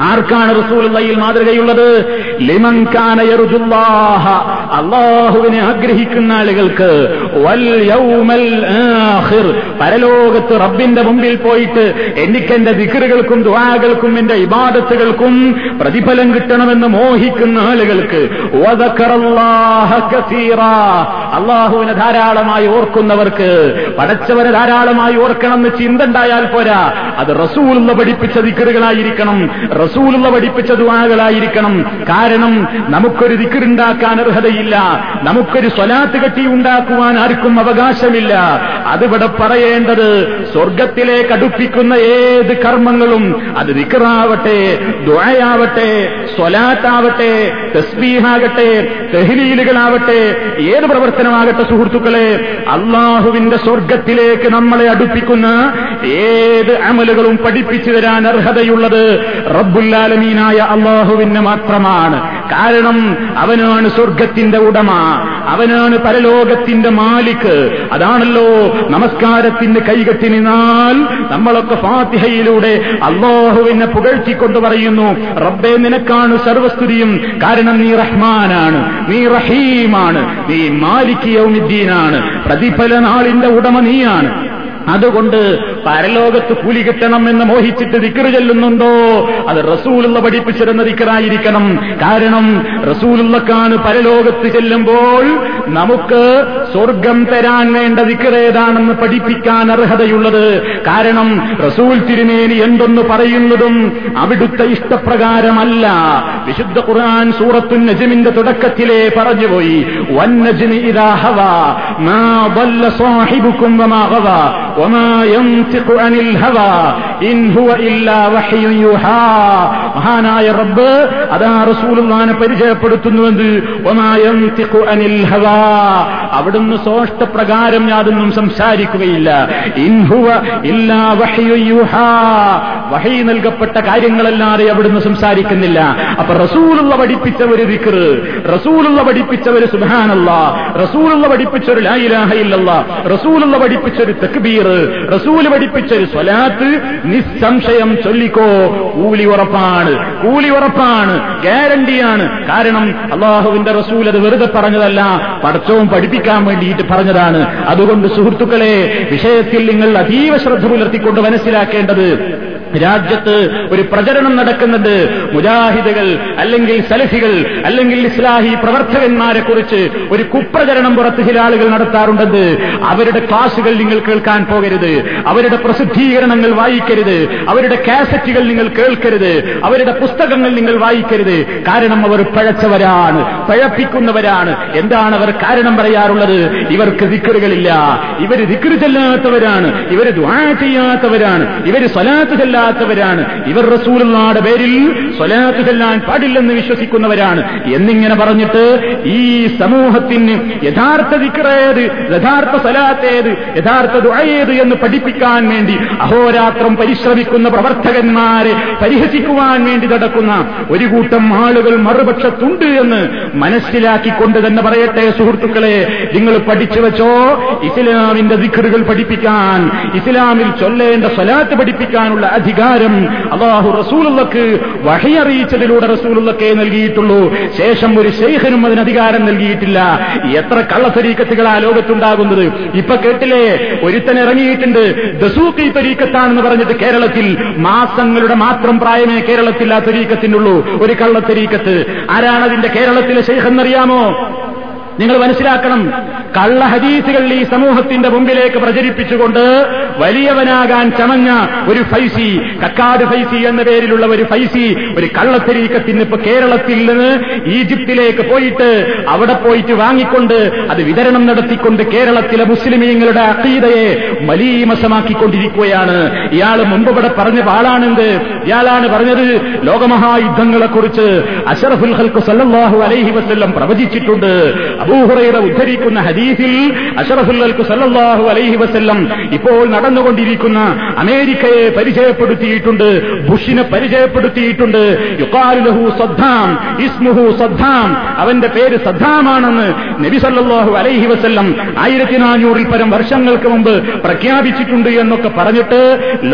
ആർക്കാണ് റസൂലുള്ളയിൽ മാതൃകയുള്ളത്? അള്ളാഹുവിനെ ആഗ്രഹിക്കുന്ന ആളുകൾക്ക് വൽ യൗമൽ ആഖിർ. പരലോകത്ത് റബ്ബിന്റെ മുമ്പിൽ പോയിട്ട് എനിക്കെന്റെ ദിക്റുകൾക്കും ദുആകൾക്കും എന്റെ ഇബാദത്തുകൾക്കും പ്രതിഫലം കിട്ടണമെന്ന് മോഹിക്കുന്ന ആളുകൾക്ക് അള്ളാഹുവിനെ ധാരാളമായി ഓർക്കുന്നവർക്ക് പടച്ചവരെ ധാരാളമായി ഓർക്കണമെന്ന് ചിന്ത ഉണ്ടായാൽ പോരാ. അത് റസൂലുള്ള പഠിപ്പിച്ച ദിക്കറുകളായിരിക്കണം റസൂലുള്ള പഠിപ്പിച്ച ദുവാകളായിരിക്കണം കാരണം നമുക്കൊരു ദിക്കറുണ്ടാക്കാൻ അർഹതയില്ല. നമുക്കൊരു സ്വലാത്ത് കെട്ടി ഉണ്ടാക്കുവാൻ ആർക്കും അവകാശമില്ല. അതിവിടെ പറയേണ്ടത് സ്വർഗത്തിലേക്ക് അടുപ്പിക്കുന്ന ഏത് കർമ്മങ്ങളും അത് ദിക്കറാവട്ടെ ദുആയാവട്ടെ സ്വലാത്താവട്ടെ തസ്ബീഹാകട്ടെ തെഹ്ലീലുകളാവട്ടെ ഏത് പ്രവർത്തനമാകട്ടെ സുഹൃത്തുക്കളെ അള്ളാഹുവിന്റെ സ്വർഗത്തിലേക്ക് നമ്മളെ അടുപ്പിക്കുന്ന ഏത് അമലുകളും പഠിപ്പിച്ചു തരാൻ അർഹതയുള്ളത് റബ്ബുല്ലാലമീനായ അള്ളാഹുവിന് മാത്രമാണ്. കാരണം അവനാണ് സ്വർഗത്തിന്റെ ഉടമ അവനാണ് പരലോകത്തിന്റെ മാലിക്ക് അതാണല്ലോ നമസ്കാരത്തിന്റെ കൈകെട്ടി നിന്നാൽ നമ്മളൊക്കെ ഫാത്തിഹയിലൂടെ അള്ളാഹുവിനെ പുകഴ്ത്തിക്കൊണ്ട് പറയുന്നു റബ്ബെ നിനക്കാണ് സർവസ്തുതിയും. കാരണം നീ റഹ്മാനാണ് നീ റഹീമാണ് നീ മാലിക്കിയൗമിദ്ദീനാണ് പ്രതിഫല നാളിന്റെ ഉടമ നീയാണ്. അതുകൊണ്ട് പരലോകത്ത് കൂലി കിട്ടണം എന്ന് മോഹിച്ചിട്ട് ദിക്കറ് ചെല്ലുന്നുണ്ടോ? അത് റസൂലുള്ള പഠിപ്പിച്ചിരുന്ന ദിക്കറായിരിക്കണം. കാരണം റസൂലുള്ളക്കാണ് പരലോകത്ത് ചെല്ലുമ്പോൾ നമുക്ക് സ്വർഗം തരാൻ വേണ്ട ദിക്കറേതാണെന്ന് പഠിപ്പിക്കാൻ അർഹതയുള്ളത്. കാരണം റസൂൽ തിരുമേനി എന്തെന്ന് പറയുന്നതും അവിടുത്തെ ഇഷ്ടപ്രകാരമല്ല. വിശുദ്ധ ഖുർആൻ സൂറത്തു നജിമിന്റെ തുടക്കത്തിലേ പറഞ്ഞുപോയി. മഹാനായ റബ്ബ് അതാ റസൂലുള്ളാനെ പരിചയപ്പെടുത്തുന്നുവെന്ന് അവിടുന്ന് സോഷ്ടപ്രകാരം യാതൊന്നും സംസാരിക്കുകയില്ല. ഇൻഹുവ ഇല്ലാ വഹി നൽകപ്പെട്ട കാര്യങ്ങളല്ലാതെ അവിടുന്ന് സംസാരിക്കുന്നില്ല. അപ്പൊ റസൂലുള്ള പഠിപ്പിച്ച ഒരു ദിക്കർ റസൂലുള്ള പഠിപ്പിച്ച ഒരു സുഹാനല്ല റസൂലുള്ള പഠിപ്പിച്ച ഒരു ലായിലാഹയില്ല റസൂലുള്ള പഠിപ്പിച്ച ഒരു തക്ബീർ റസൂൽ പഠിപ്പിച്ച ഒരു സ്വലാത്ത് നിസ്സംശയം ചൊല്ലിക്കോ. കൂലി ഉറപ്പാണ്. കൂലി ഉറപ്പാണ്. ഗ്യാരണ്ടിയാണ്. കാരണം അള്ളാഹുവിന്റെ റസൂൽ അത് വെറുതെ പറഞ്ഞതല്ല പടച്ചവും പഠിപ്പിക്കാൻ വേണ്ടിയിട്ട് പറഞ്ഞതാണ്. അതുകൊണ്ട് സുഹൃത്തുക്കളെ വിഷയത്തിൽ നിങ്ങൾ അതീവ ശ്രദ്ധ പുലർത്തിക്കൊണ്ട് മനസ്സിലാക്കേണ്ടത് രാജ്യത്ത് ഒരു പ്രചരണം നടക്കുന്നത് മുജാഹിദുകൾ അല്ലെങ്കിൽ സലഫികൾ അല്ലെങ്കിൽ ഇസ്ലാഹി പ്രവർത്തകന്മാരെ കുറിച്ച് ഒരു കുപ്രചരണം പുറത്ത് ചില ആളുകൾ നടത്താറുണ്ടെന്ന് അവരുടെ ക്ലാസുകൾ നിങ്ങൾ കേൾക്കാൻ പോകരുത്. അവരുടെ പ്രസിദ്ധീകരണങ്ങൾ വായിക്കരുത്. അവരുടെ കാസറ്റുകൾ നിങ്ങൾ കേൾക്കരുത്. അവരുടെ പുസ്തകങ്ങൾ നിങ്ങൾ വായിക്കരുത്. കാരണം അവർ പഴച്ചവരാണ് പഴപ്പിക്കുന്നവരാണ്. എന്താണ് അവർ കാരണം പറയാറുള്ളത്? ഇവർക്ക് ദിക്കറുകളില്ല ഇവർ ദിക്കറ് ചെല്ലാത്തവരാണ്. ഇവർ ദ്വാ ചെയ്യാത്തവരാണ്. ഇവർ സ്വലാത്ത് ചെല്ലാത്തവരാണ് ഇവർ റസൂലുള്ളാടെ പേരിൽ സ്വലാത്ത് ചെല്ലാൻ പാടില്ലെന്ന് വിശ്വസിക്കുന്നവരാണ്. എന്നിങ്ങനെ പറഞ്ഞിട്ട് ഈ സമൂഹത്തിന് യഥാർത്ഥ ദിക്റേത് യഥാർത്ഥ സ്വലാത്തേത് യഥാർത്ഥ ദുഴയേത് എന്ന് പഠിപ്പിക്കാൻ വേണ്ടി അഹോരാത്രം പരിശ്രമിക്കുന്ന പ്രവർത്തകന്മാരെ പരിഹസിക്കുവാൻ വേണ്ടി നടക്കുന്ന ഒരു കൂട്ടം ആളുകൾ മറുപക്ഷത്തുണ്ട് എന്ന് മനസ്സിലാക്കിക്കൊണ്ട് തന്നെ പറയട്ടെ സുഹൃത്തുക്കളെ നിങ്ങൾ പഠിച്ചു വെച്ചോ? ഇസ്ലാമിന്റെ ദിക്കറുകൾ പഠിപ്പിക്കാൻ ഇസ്ലാമിൽ ചൊല്ലേണ്ട സ്വലാത്ത് പഠിപ്പിക്കാനുള്ള അധികാരം അള്ളാഹു റസൂലുള്ളക്ക് വഴിയറിയിച്ചതിലൂടെ റസൂലുള്ളക്കേ നൽകിയിട്ടുള്ളൂ. ശേഷം ഒരു ശൈഖനും അതിന് അധികാരം നൽകിയിട്ടില്ല. എത്ര കള്ളത്തരീക്കത്തുകളാ ലോകത്തുണ്ടാകുന്നത്. ഇപ്പൊ കേട്ടില്ലേ? ഒരുത്തൻ ഇറങ്ങിയിട്ടുണ്ട്. ദസൂക്കി തരീക്കത്താണെന്ന് പറഞ്ഞിട്ട് കേരളത്തിൽ മാസങ്ങളുടെ മാത്രം പ്രായമേ കേരളത്തിൽ ആ തരീക്കത്തിനുള്ളൂ. ഒരു കള്ളത്തരീക്കത്ത്. ആരാണതിന്റെ കേരളത്തിലെ ശൈഖ് എന്നറിയാമോ? നിങ്ങൾ മനസ്സിലാക്കണം. കള്ള ഹദീസുകൾ ഈ സമൂഹത്തിന്റെ മുമ്പിലേക്ക് പ്രചരിപ്പിച്ചുകൊണ്ട് വലിയവനാകാൻ ചമഞ്ഞ ഒരു ഫൈസി കക്കാട് ഫൈസി എന്ന പേരിലുള്ള ഒരു ഫൈസി ഒരു കള്ളത്തരീക്കത്തിന് ഇപ്പൊ കേരളത്തിൽ നിന്ന് ഈജിപ്തിലേക്ക് പോയിട്ട് അവിടെ പോയിട്ട് വാങ്ങിക്കൊണ്ട് അത് വിതരണം നടത്തിക്കൊണ്ട് കേരളത്തിലെ മുസ്ലിമീങ്ങളുടെ അക്കീതയെ മലീമസമാക്കിക്കൊണ്ടിരിക്കുകയാണ്. ഇയാൾ മുമ്പ് ഇവിടെ പറഞ്ഞ ആളാണെന്ത് ഇയാളാണ് പറഞ്ഞത് ലോകമഹായുദ്ധങ്ങളെക്കുറിച്ച് അഷറഫുൽ ഹൽക്കു സല്ലാഹു അലൈഹി വസ്ല്ലം പ്രവചിച്ചിട്ടുണ്ട്. അബൂഹുറയുടെ ഉദ്ധരിക്കുന്ന ഹദീസിൽ അഷറഫുല്ലൽക്ക് സല്ലാഹു അലൈഹി വസ്ല്ലം ഇപ്പോൾ നടന്നുകൊണ്ടിരിക്കുന്ന അമേരിക്കയെ പരിചയപ്പെടുത്തിയിട്ടുണ്ട് ബുഷിനെ പരിചയപ്പെടുത്തിയിട്ടുണ്ട്. സദ്ദാം ഇസ്മുഹു സദ്ദാം അവന്റെ പേര് സദ്ദാമാണെന്ന് നബി സല്ലാഹു അലൈഹി വസ്ല്ലം ആയിരത്തി നാനൂറിൽ പരം വർഷങ്ങൾക്ക് മുമ്പ് പ്രഖ്യാപിച്ചിട്ടുണ്ട് എന്നൊക്കെ പറഞ്ഞിട്ട്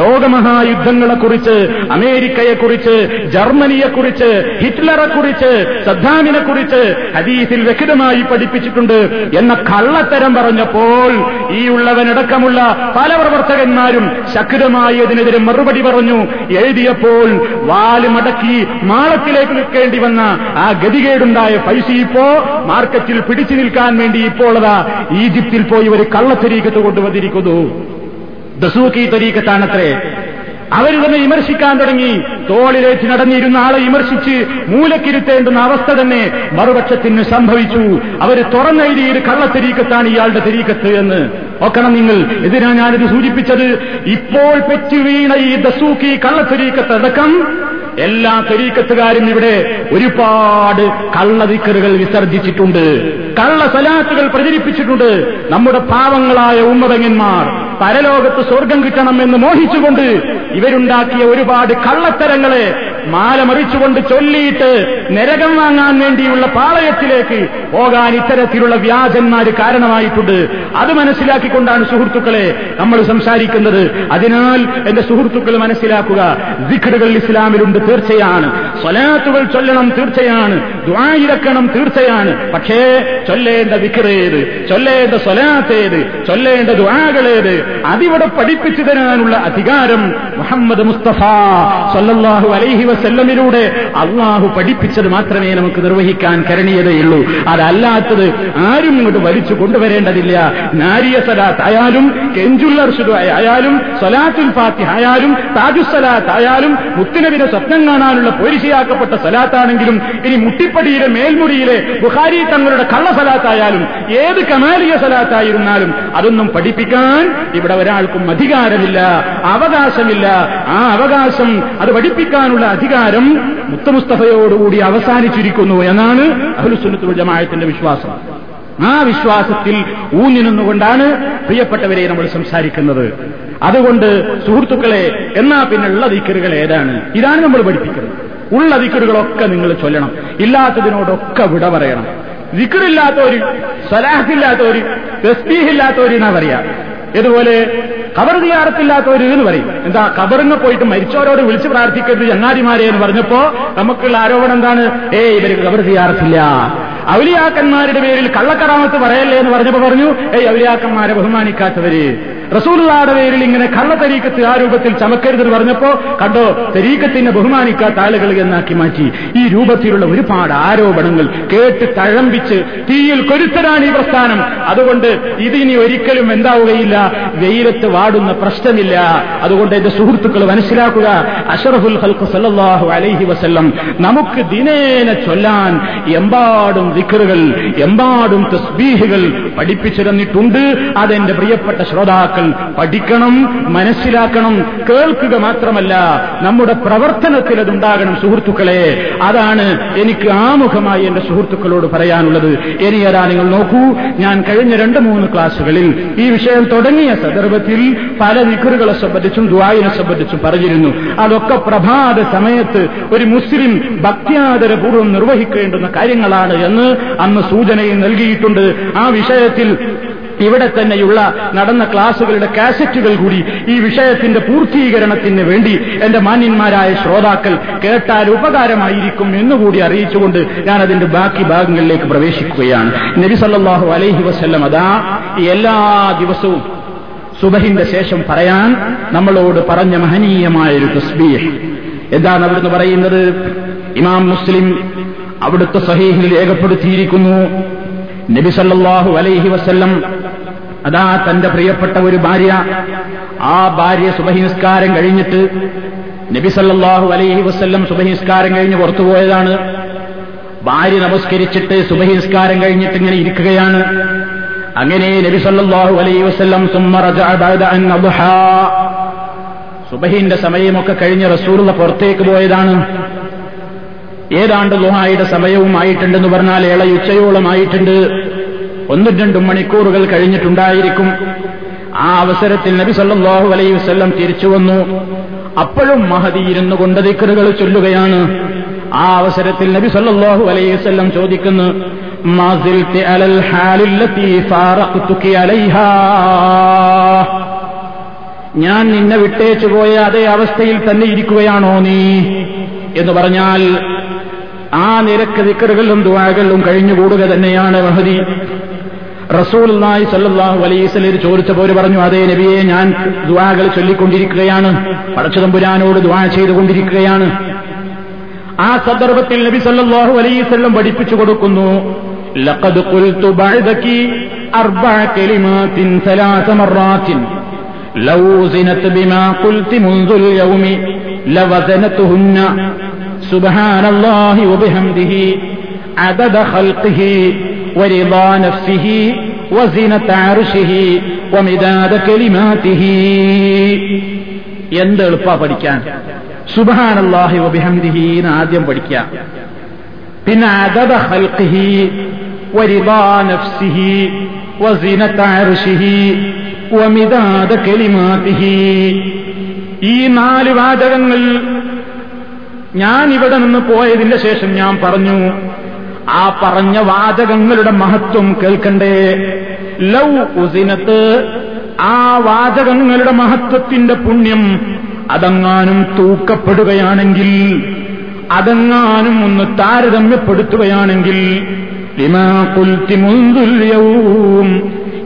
ലോകമഹായുദ്ധങ്ങളെക്കുറിച്ച് അമേരിക്കയെക്കുറിച്ച് ജർമ്മനിയെക്കുറിച്ച് ഹിറ്റ്ലറെക്കുറിച്ച് സദ്ദാമിനെക്കുറിച്ച് ഹദീസിൽ വ്യക്തമായി പഠിപ്പിച്ചിട്ടുണ്ട് എന്ന കള്ളത്തരം പറഞ്ഞപ്പോൾ ഈ ഉള്ളവനടക്കമുള്ള പല പ്രവർത്തകന്മാരും ശക്തമായി അതിനെതിരെ മറുപടി പറഞ്ഞു. എഴുതിയപ്പോൾ വാൽ മടക്കി മാളത്തിലേക്ക് നിൽക്കേണ്ടി വന്ന ആ ഗതികേടുണ്ടായ പൈസ ഇപ്പോ മാർക്കറ്റിൽ പിടിച്ചു നിൽക്കാൻ വേണ്ടി ഇപ്പോൾ അതാ ഈജിപ്തിൽ പോയി ഒരു കള്ളത്തരീക്കത്ത് കൊണ്ടുവന്നിരിക്കുന്നു. ദസൂക്കി തരീക്കത്താണത്രേ. അവർ തന്നെ വിമർശിക്കാൻ തുടങ്ങി. തോളിലേറ്റ് നടന്നിരുന്ന ആളെ വിമർശിച്ച് മൂലക്കിരുത്തേണ്ടുന്ന അവസ്ഥ തന്നെ മറുപക്ഷത്തിന് സംഭവിച്ചു. അവർ തുറന്നെഴുതിയത് കള്ളത്തിരീക്കത്താണ് ഇയാളുടെ തിരീക്കത്ത് എന്ന്. ഓക്കണം നിങ്ങൾ ഇതിനാ ഞാനിത് സൂചിപ്പിച്ചത്. ഇപ്പോൾ പെറ്റു വീണ ഈ ദസൂക്കി കള്ളത്തരീക്കത്തടക്കം എല്ലാ തെരീക്കത്തുകാരും ഇവിടെ ഒരുപാട് കള്ളതിക്കറുകൾ വിസർജിച്ചിട്ടുണ്ട്. കള്ള സലാത്തുകൾ പ്രചരിപ്പിച്ചിട്ടുണ്ട്. നമ്മുടെ പാവങ്ങളായ ഉമ്മതങ്ങന്മാർ. പരലോകത്ത് സ്വർഗം കിട്ടണമെന്ന് മോഹിച്ചുകൊണ്ട് ഇവരുണ്ടാക്കിയ ഒരുപാട് കള്ളത്തരങ്ങളെ മാലമറിച്ചുകൊണ്ട് ചൊല്ലിയിട്ട് നരകം വാങ്ങാൻ വേണ്ടിയുള്ള പാളയത്തിലേക്ക് പോകാൻ ഇത്തരത്തിലുള്ള വ്യാജന്മാര് കാരണമായിട്ടുണ്ട്. അത് മനസ്സിലാക്കിക്കൊണ്ടാണ് സുഹൃത്തുക്കളെ നമ്മൾ സംസാരിക്കുന്നത്. അതിനാൽ എന്റെ സുഹൃത്തുക്കൾ മനസ്സിലാക്കുക ദിഖറുകൾ ഇസ്ലാമിലുണ്ട് തീർച്ചയാണ്. സ്വലാത്തുകൾ ചൊല്ലണം തീർച്ചയാണ്. ദ്വായിരക്കണം തീർച്ചയാണ്. പക്ഷേ ചൊല്ലേണ്ട വിഖറേത് ചൊല്ലേണ്ട സ്വലാത്തേത് ചൊല്ലേണ്ട ദ്വാകളേത് അതിവിടെ പഠിപ്പിച്ചു തരാനുള്ള അധികാരം മുഹമ്മദ് മുസ്തഫ സല്ലല്ലാഹു അലൈഹി വസല്ലമിലൂടെ അള്ളാഹു പഠിപ്പിച്ചത് മാത്രമേ നമുക്ക് നിർവഹിക്കാൻ കരണീയതയുള്ളൂ അതല്ലാത്തത് ആരും ഇങ്ങോട്ട് വലിച്ചു കൊണ്ടുവരേണ്ടതില്ല. നാരിയ സലാത്ത് ആയാലും കെഞ്ചുല്ലർഷുദ് ആയാലും സലാത്തുൽ ഫാത്തി ആയാലും താജുസലാത്ത് ആയാലും മുത്തുനബിനെ സ്വപ്നം കാണാനുള്ള പോരിശയാക്കപ്പെട്ട സലാത്താണെങ്കിലും ഇനി മുട്ടിപ്പടിയിലെ മേൽമുറിയിലെ ബുഹാരി തങ്ങളുടെ കള്ള സലാത്തായാലും ഏത് കമാലിയ സലാത്തായിരുന്നാലും അതൊന്നും പഠിപ്പിക്കാൻ ഇവിടെ ഒരാൾക്കും അധികാരമില്ല അവകാശമില്ല. ആ അവകാശം അത് പഠിപ്പിക്കാനുള്ള അധികാരം മുത്തമുസ്തഫയോടുകൂടി അവസാനിച്ചിരിക്കുന്നു എന്നാണ് അഹുലുസുന്നത്തുൽ ജമാഅത്തിന്റെ വിശ്വാസം. ആ വിശ്വാസത്തിൽ ഊന്നി നിന്നുകൊണ്ടാണ് പ്രിയപ്പെട്ടവരെ നമ്മൾ സംസാരിക്കുന്നത്. അതുകൊണ്ട് സുഹൃത്തുക്കളെ എന്നാ പിന്നെ ഉള്ള ദിക്കറുകൾ ഏതാണ്? ഇതാണ് നമ്മൾ പഠിപ്പിക്കുന്നത്. ഉള്ള ദിക്കറുകളൊക്കെ നിങ്ങൾ ചൊല്ലണം. ഇല്ലാത്തതിനോടൊക്കെ വിട പറയണം. ദിക്കറില്ലാത്തവര് സലാഹില്ലാത്തവര് തസ്ബീഹില്ലാത്തവര് എന്നാ പറയാ? ഇതുപോലെ കബർ തിയാറത്തില്ലാത്തവര് എന്ന് പറയും. എന്താ കബറിന് പോയിട്ട് മരിച്ചവരോട് വിളിച്ച് പ്രാർത്ഥിക്കരുത് ചങ്ങാതിമാരെ എന്ന് പറഞ്ഞപ്പോ നമുക്കുള്ള ആരോപണം എന്താണ്? ഏ ഇവർക്ക് കബർ തയ്യാറത്തില്ല ഔലിയാക്കന്മാരുടെ പേരിൽ കള്ളക്കറാമത്ത് പറയല്ലേ എന്ന് പറഞ്ഞപ്പോ പറഞ്ഞു ഏയ് ഔലിയാക്കന്മാരെ ബഹുമാനിക്കാത്തവര് റസൂലുള്ളാടെ പേരിൽ ഇങ്ങനെ കള്ള തരീക്കത്ത് ആ രൂപത്തിൽ ചമക്കരുതെന്ന് പറഞ്ഞപ്പോ കണ്ടോ തരീക്കത്തിനെ ബഹുമാനിക്കാത്ത ആളുകൾ എന്നാക്കി മാറ്റി. ഈ രൂപത്തിലുള്ള ഒരുപാട് ആരോപണങ്ങൾ കേട്ട് തഴമ്പിച്ച് തീയിൽ കൊരുത്തരാണ് ഈ പ്രസ്ഥാനം. അതുകൊണ്ട് ഇതിനി ഒരിക്കലും എന്താവുകയില്ല. വെയിലത്ത് വാടുന്ന പ്രശ്നമില്ല. അതുകൊണ്ട് എന്റെ സുഹൃത്തുക്കൾ മനസ്സിലാക്കുക അഷറഫുൽ ഹൽക്ക് സല്ലാഹു അലൈഹി വസല്ലം നമുക്ക് ദിനേന ചൊല്ലാൻ എമ്പാടും ദിക്കറുകൾ എമ്പാടും തസ്ബീഹുകൾ പഠിപ്പിച്ചു തന്നിട്ടുണ്ട്. അതെന്റെ പ്രിയപ്പെട്ട ശ്രോതാക്കൾ പഠിക്കണം മനസ്സിലാക്കണം കേൾക്കുക മാത്രമല്ല നമ്മുടെ പ്രവർത്തനത്തിൽ അതുണ്ടാകണം സുഹൃത്തുക്കളെ. അതാണ് എനിക്ക് ആമുഖമായി എന്റെ സുഹൃത്തുക്കളോട് പറയാനുള്ളത്. ഇനി ഏതാ നിങ്ങൾ നോക്കൂ ഞാൻ കഴിഞ്ഞ രണ്ട് മൂന്ന് ക്ലാസ്സുകളിൽ ഈ വിഷയം തുടങ്ങിയ സന്ദർഭത്തിൽ പല നിക്കറുകളെ സംബന്ധിച്ചും ദ്വായിനെ സംബന്ധിച്ചും പറഞ്ഞിരുന്നു. അതൊക്കെ പ്രഭാത സമയത്ത് ഒരു മുസ്ലിം ഭക്തിയാദരപൂർവം നിർവഹിക്കേണ്ടുന്ന കാര്യങ്ങളാണ് എന്ന് അന്ന് സൂചനയും നൽകിയിട്ടുണ്ട്. ആ വിഷയത്തിൽ ഇവിടെ തന്നെയുള്ള നടന്ന ക്ലാസുകളുടെ കാസറ്റുകൾ കൂടി ഈ വിഷയത്തിന്റെ പൂർത്തീകരണത്തിന് വേണ്ടി എന്റെ മാന്യന്മാരായ ശ്രോതാക്കൾ കേട്ടാൽ ഉപകാരമായിരിക്കും എന്നുകൂടി അറിയിച്ചുകൊണ്ട് ഞാൻ അതിന്റെ ബാക്കി ഭാഗങ്ങളിലേക്ക് പ്രവേശിക്കുകയാണ്. നബി സല്ലാഹു അലൈഹി വസ്ല്ലം അതാ എല്ലാ ദിവസവും സുബഹിന്റെ ശേഷം പറയാൻ നമ്മളോട് പറഞ്ഞ മഹനീയമായ ഒരു തസ്ബീഹ്. എന്താണ് അവിടുന്ന് പറയുന്നത്? ഇമാം മുസ്ലിം അവിടുത്തെ സഹീഹിൽ രേഖപ്പെടുത്തിയിരിക്കുന്നു. നബി സല്ലല്ലാഹു അലൈഹി വസല്ലം അതാ തന്റെ പ്രിയപ്പെട്ട ഒരു ഭാര്യ. ആ ഭാര്യ സുബഹിനിസ്കാരം കഴിഞ്ഞിട്ട് നബിസല്ലാഹു അലൈഹി വസ്ല്ലം സുബഹിനിസ്കാരം കഴിഞ്ഞ് പുറത്തുപോയതാണ് ഭാര്യ നമസ്കരിച്ചിട്ട് സുബഹിനിസ്കാരം കഴിഞ്ഞിട്ട് ഇങ്ങനെ ഇരിക്കുകയാണ്. അങ്ങനെ നബിസല്ലാഹു അലൈഹി വസ്ല്ലം സുബഹിന്റെ സമയമൊക്കെ കഴിഞ്ഞ് റസൂറുള്ള പുറത്തേക്ക് പോയതാണ്. ഏതാണ്ട് ലുഹായുടെ സമയവും ആയിട്ടുണ്ടെന്ന് പറഞ്ഞാൽ ഇളയുച്ചയോളമായിട്ടുണ്ട് ഒന്നും രണ്ടും മണിക്കൂറുകൾ കഴിഞ്ഞിട്ടുണ്ടായിരിക്കും. ആ അവസരത്തിൽ നബി സല്ലാഹു അലൈഹി വസ്ല്ലം തിരിച്ചു വന്നു. അപ്പോഴും മഹതി ഇരുന്നു കൊണ്ട് ദിക്കറുകൾ ചൊല്ലുകയാണ്. ആ അവസരത്തിൽ നബി സല്ലാഹു അലൈഹി വസ്ല്ലം ചോദിക്കുന്നു ഞാൻ നിന്നെ വിട്ടേച്ചു പോയ അതേ അവസ്ഥയിൽ തന്നെ ഇരിക്കുകയാണോ നീ? എന്ന് പറഞ്ഞാൽ ആ നിരക്ക് ദിക്കറുകളും ദുവാകളും കഴിഞ്ഞുകൂടുക തന്നെയാണ് മഹദി. റസൂലി സല്ലാഹു അലൈസലിൽ ചോദിച്ചപ്പോൾ പറഞ്ഞു അതേ നബിയെ ഞാൻ ദുവാകൾ ചൊല്ലിക്കൊണ്ടിരിക്കുകയാണ്. പടച്ചുതമ്പുരാനോട് ദുവാ ചെയ്തുകൊണ്ടിരിക്കുകയാണ്. ആ സന്ദർഭത്തിൽ നബി സല്ലാഹു അലൈസല്ലം പഠിപ്പിച്ചു കൊടുക്കുന്നു സുബാനല്ലാഹി قلت بعدك أربع كلمات ثلاث مرات لو وزنت بما قلت منذ اليوم لوزنتهن سبحان الله وبحمده عدد خلقه ورضا نفسه وزنة عرشه ومداد كلماته എന്ത് എളുപ്പാ പഠിക്കാൻ സുബാനല്ലാഹി വബിഹംദിഹി എന്ന് ആദ്യം പഠിക്കുക പിന്നെ അദദ ഹൽഖിഹി വരിദാ നഫ്സിഹി വസിനത അർശിഹി വമിദാദ കലിമാതിഹി ഈ നാല് വാചകങ്ങൾ ഞാൻ ഇവിടെ നിന്ന് പോയതിന്റെ ശേഷം ഞാൻ പറഞ്ഞു ആ പറഞ്ഞ വാചകങ്ങളുടെ മഹത്വം കേൾക്കണ്ടേ. ലൗ ഉസിനത്ത് ആ വാചകങ്ങളുടെ മഹത്വത്തിന്റെ പുണ്യം അതെങ്ങാനും തൂക്കപ്പെടുകയാണെങ്കിൽ അതെങ്ങാനും ഒന്ന് താരതമ്യപ്പെടുത്തുകയാണെങ്കിൽ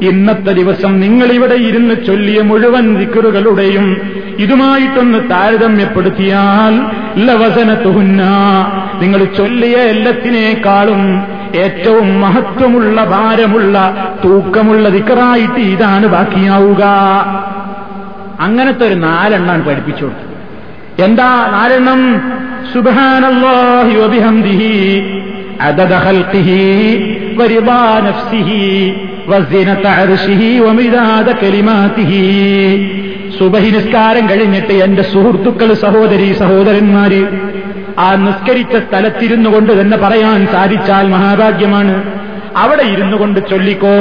ഇന്നത്തെ ദിവസം നിങ്ങളിവിടെ ഇരുന്ന് ചൊല്ലിയ മുഴുവൻ ദിക്കറുകളുടെയും ഇതുമായിട്ടൊന്ന് താരതമ്യപ്പെടുത്തിയാൽ ലവസനത്തുഹുന്ന നിങ്ങൾ ചൊല്ലിയ എല്ലാത്തിനേക്കാളും ഏറ്റവും മഹത്വമുള്ള ഭാരമുള്ള തൂക്കമുള്ള ദിക്കറായിട്ട് ഇതാണ് ബാക്കിയാവുക അങ്ങനത്തെ ഒരു നാലെണ്ണാണ് പഠിപ്പിച്ചു കൊടുത്തത് എന്താ നാലെണ്ണം സുബാനല്ലാഹി വബിഹംദിഹി عدد خلقه ورضا نفسه وزنة عرشه ومداد كلماته സുബഹി നിസ്കാരം കഴിഞ്ഞിട്ട് എന്റെ സുഹൃത്തുക്കൾ സഹോദരി സഹോദരന്മാര് ആ നിസ്കരിച്ച സ്ഥലത്തിരുന്നു കൊണ്ട് തന്നെ പറയാൻ സാധിച്ചാൽ മഹാഭാഗ്യമാണ് അവിടെ ഇരുന്നു കൊണ്ട് ചൊല്ലിക്കോ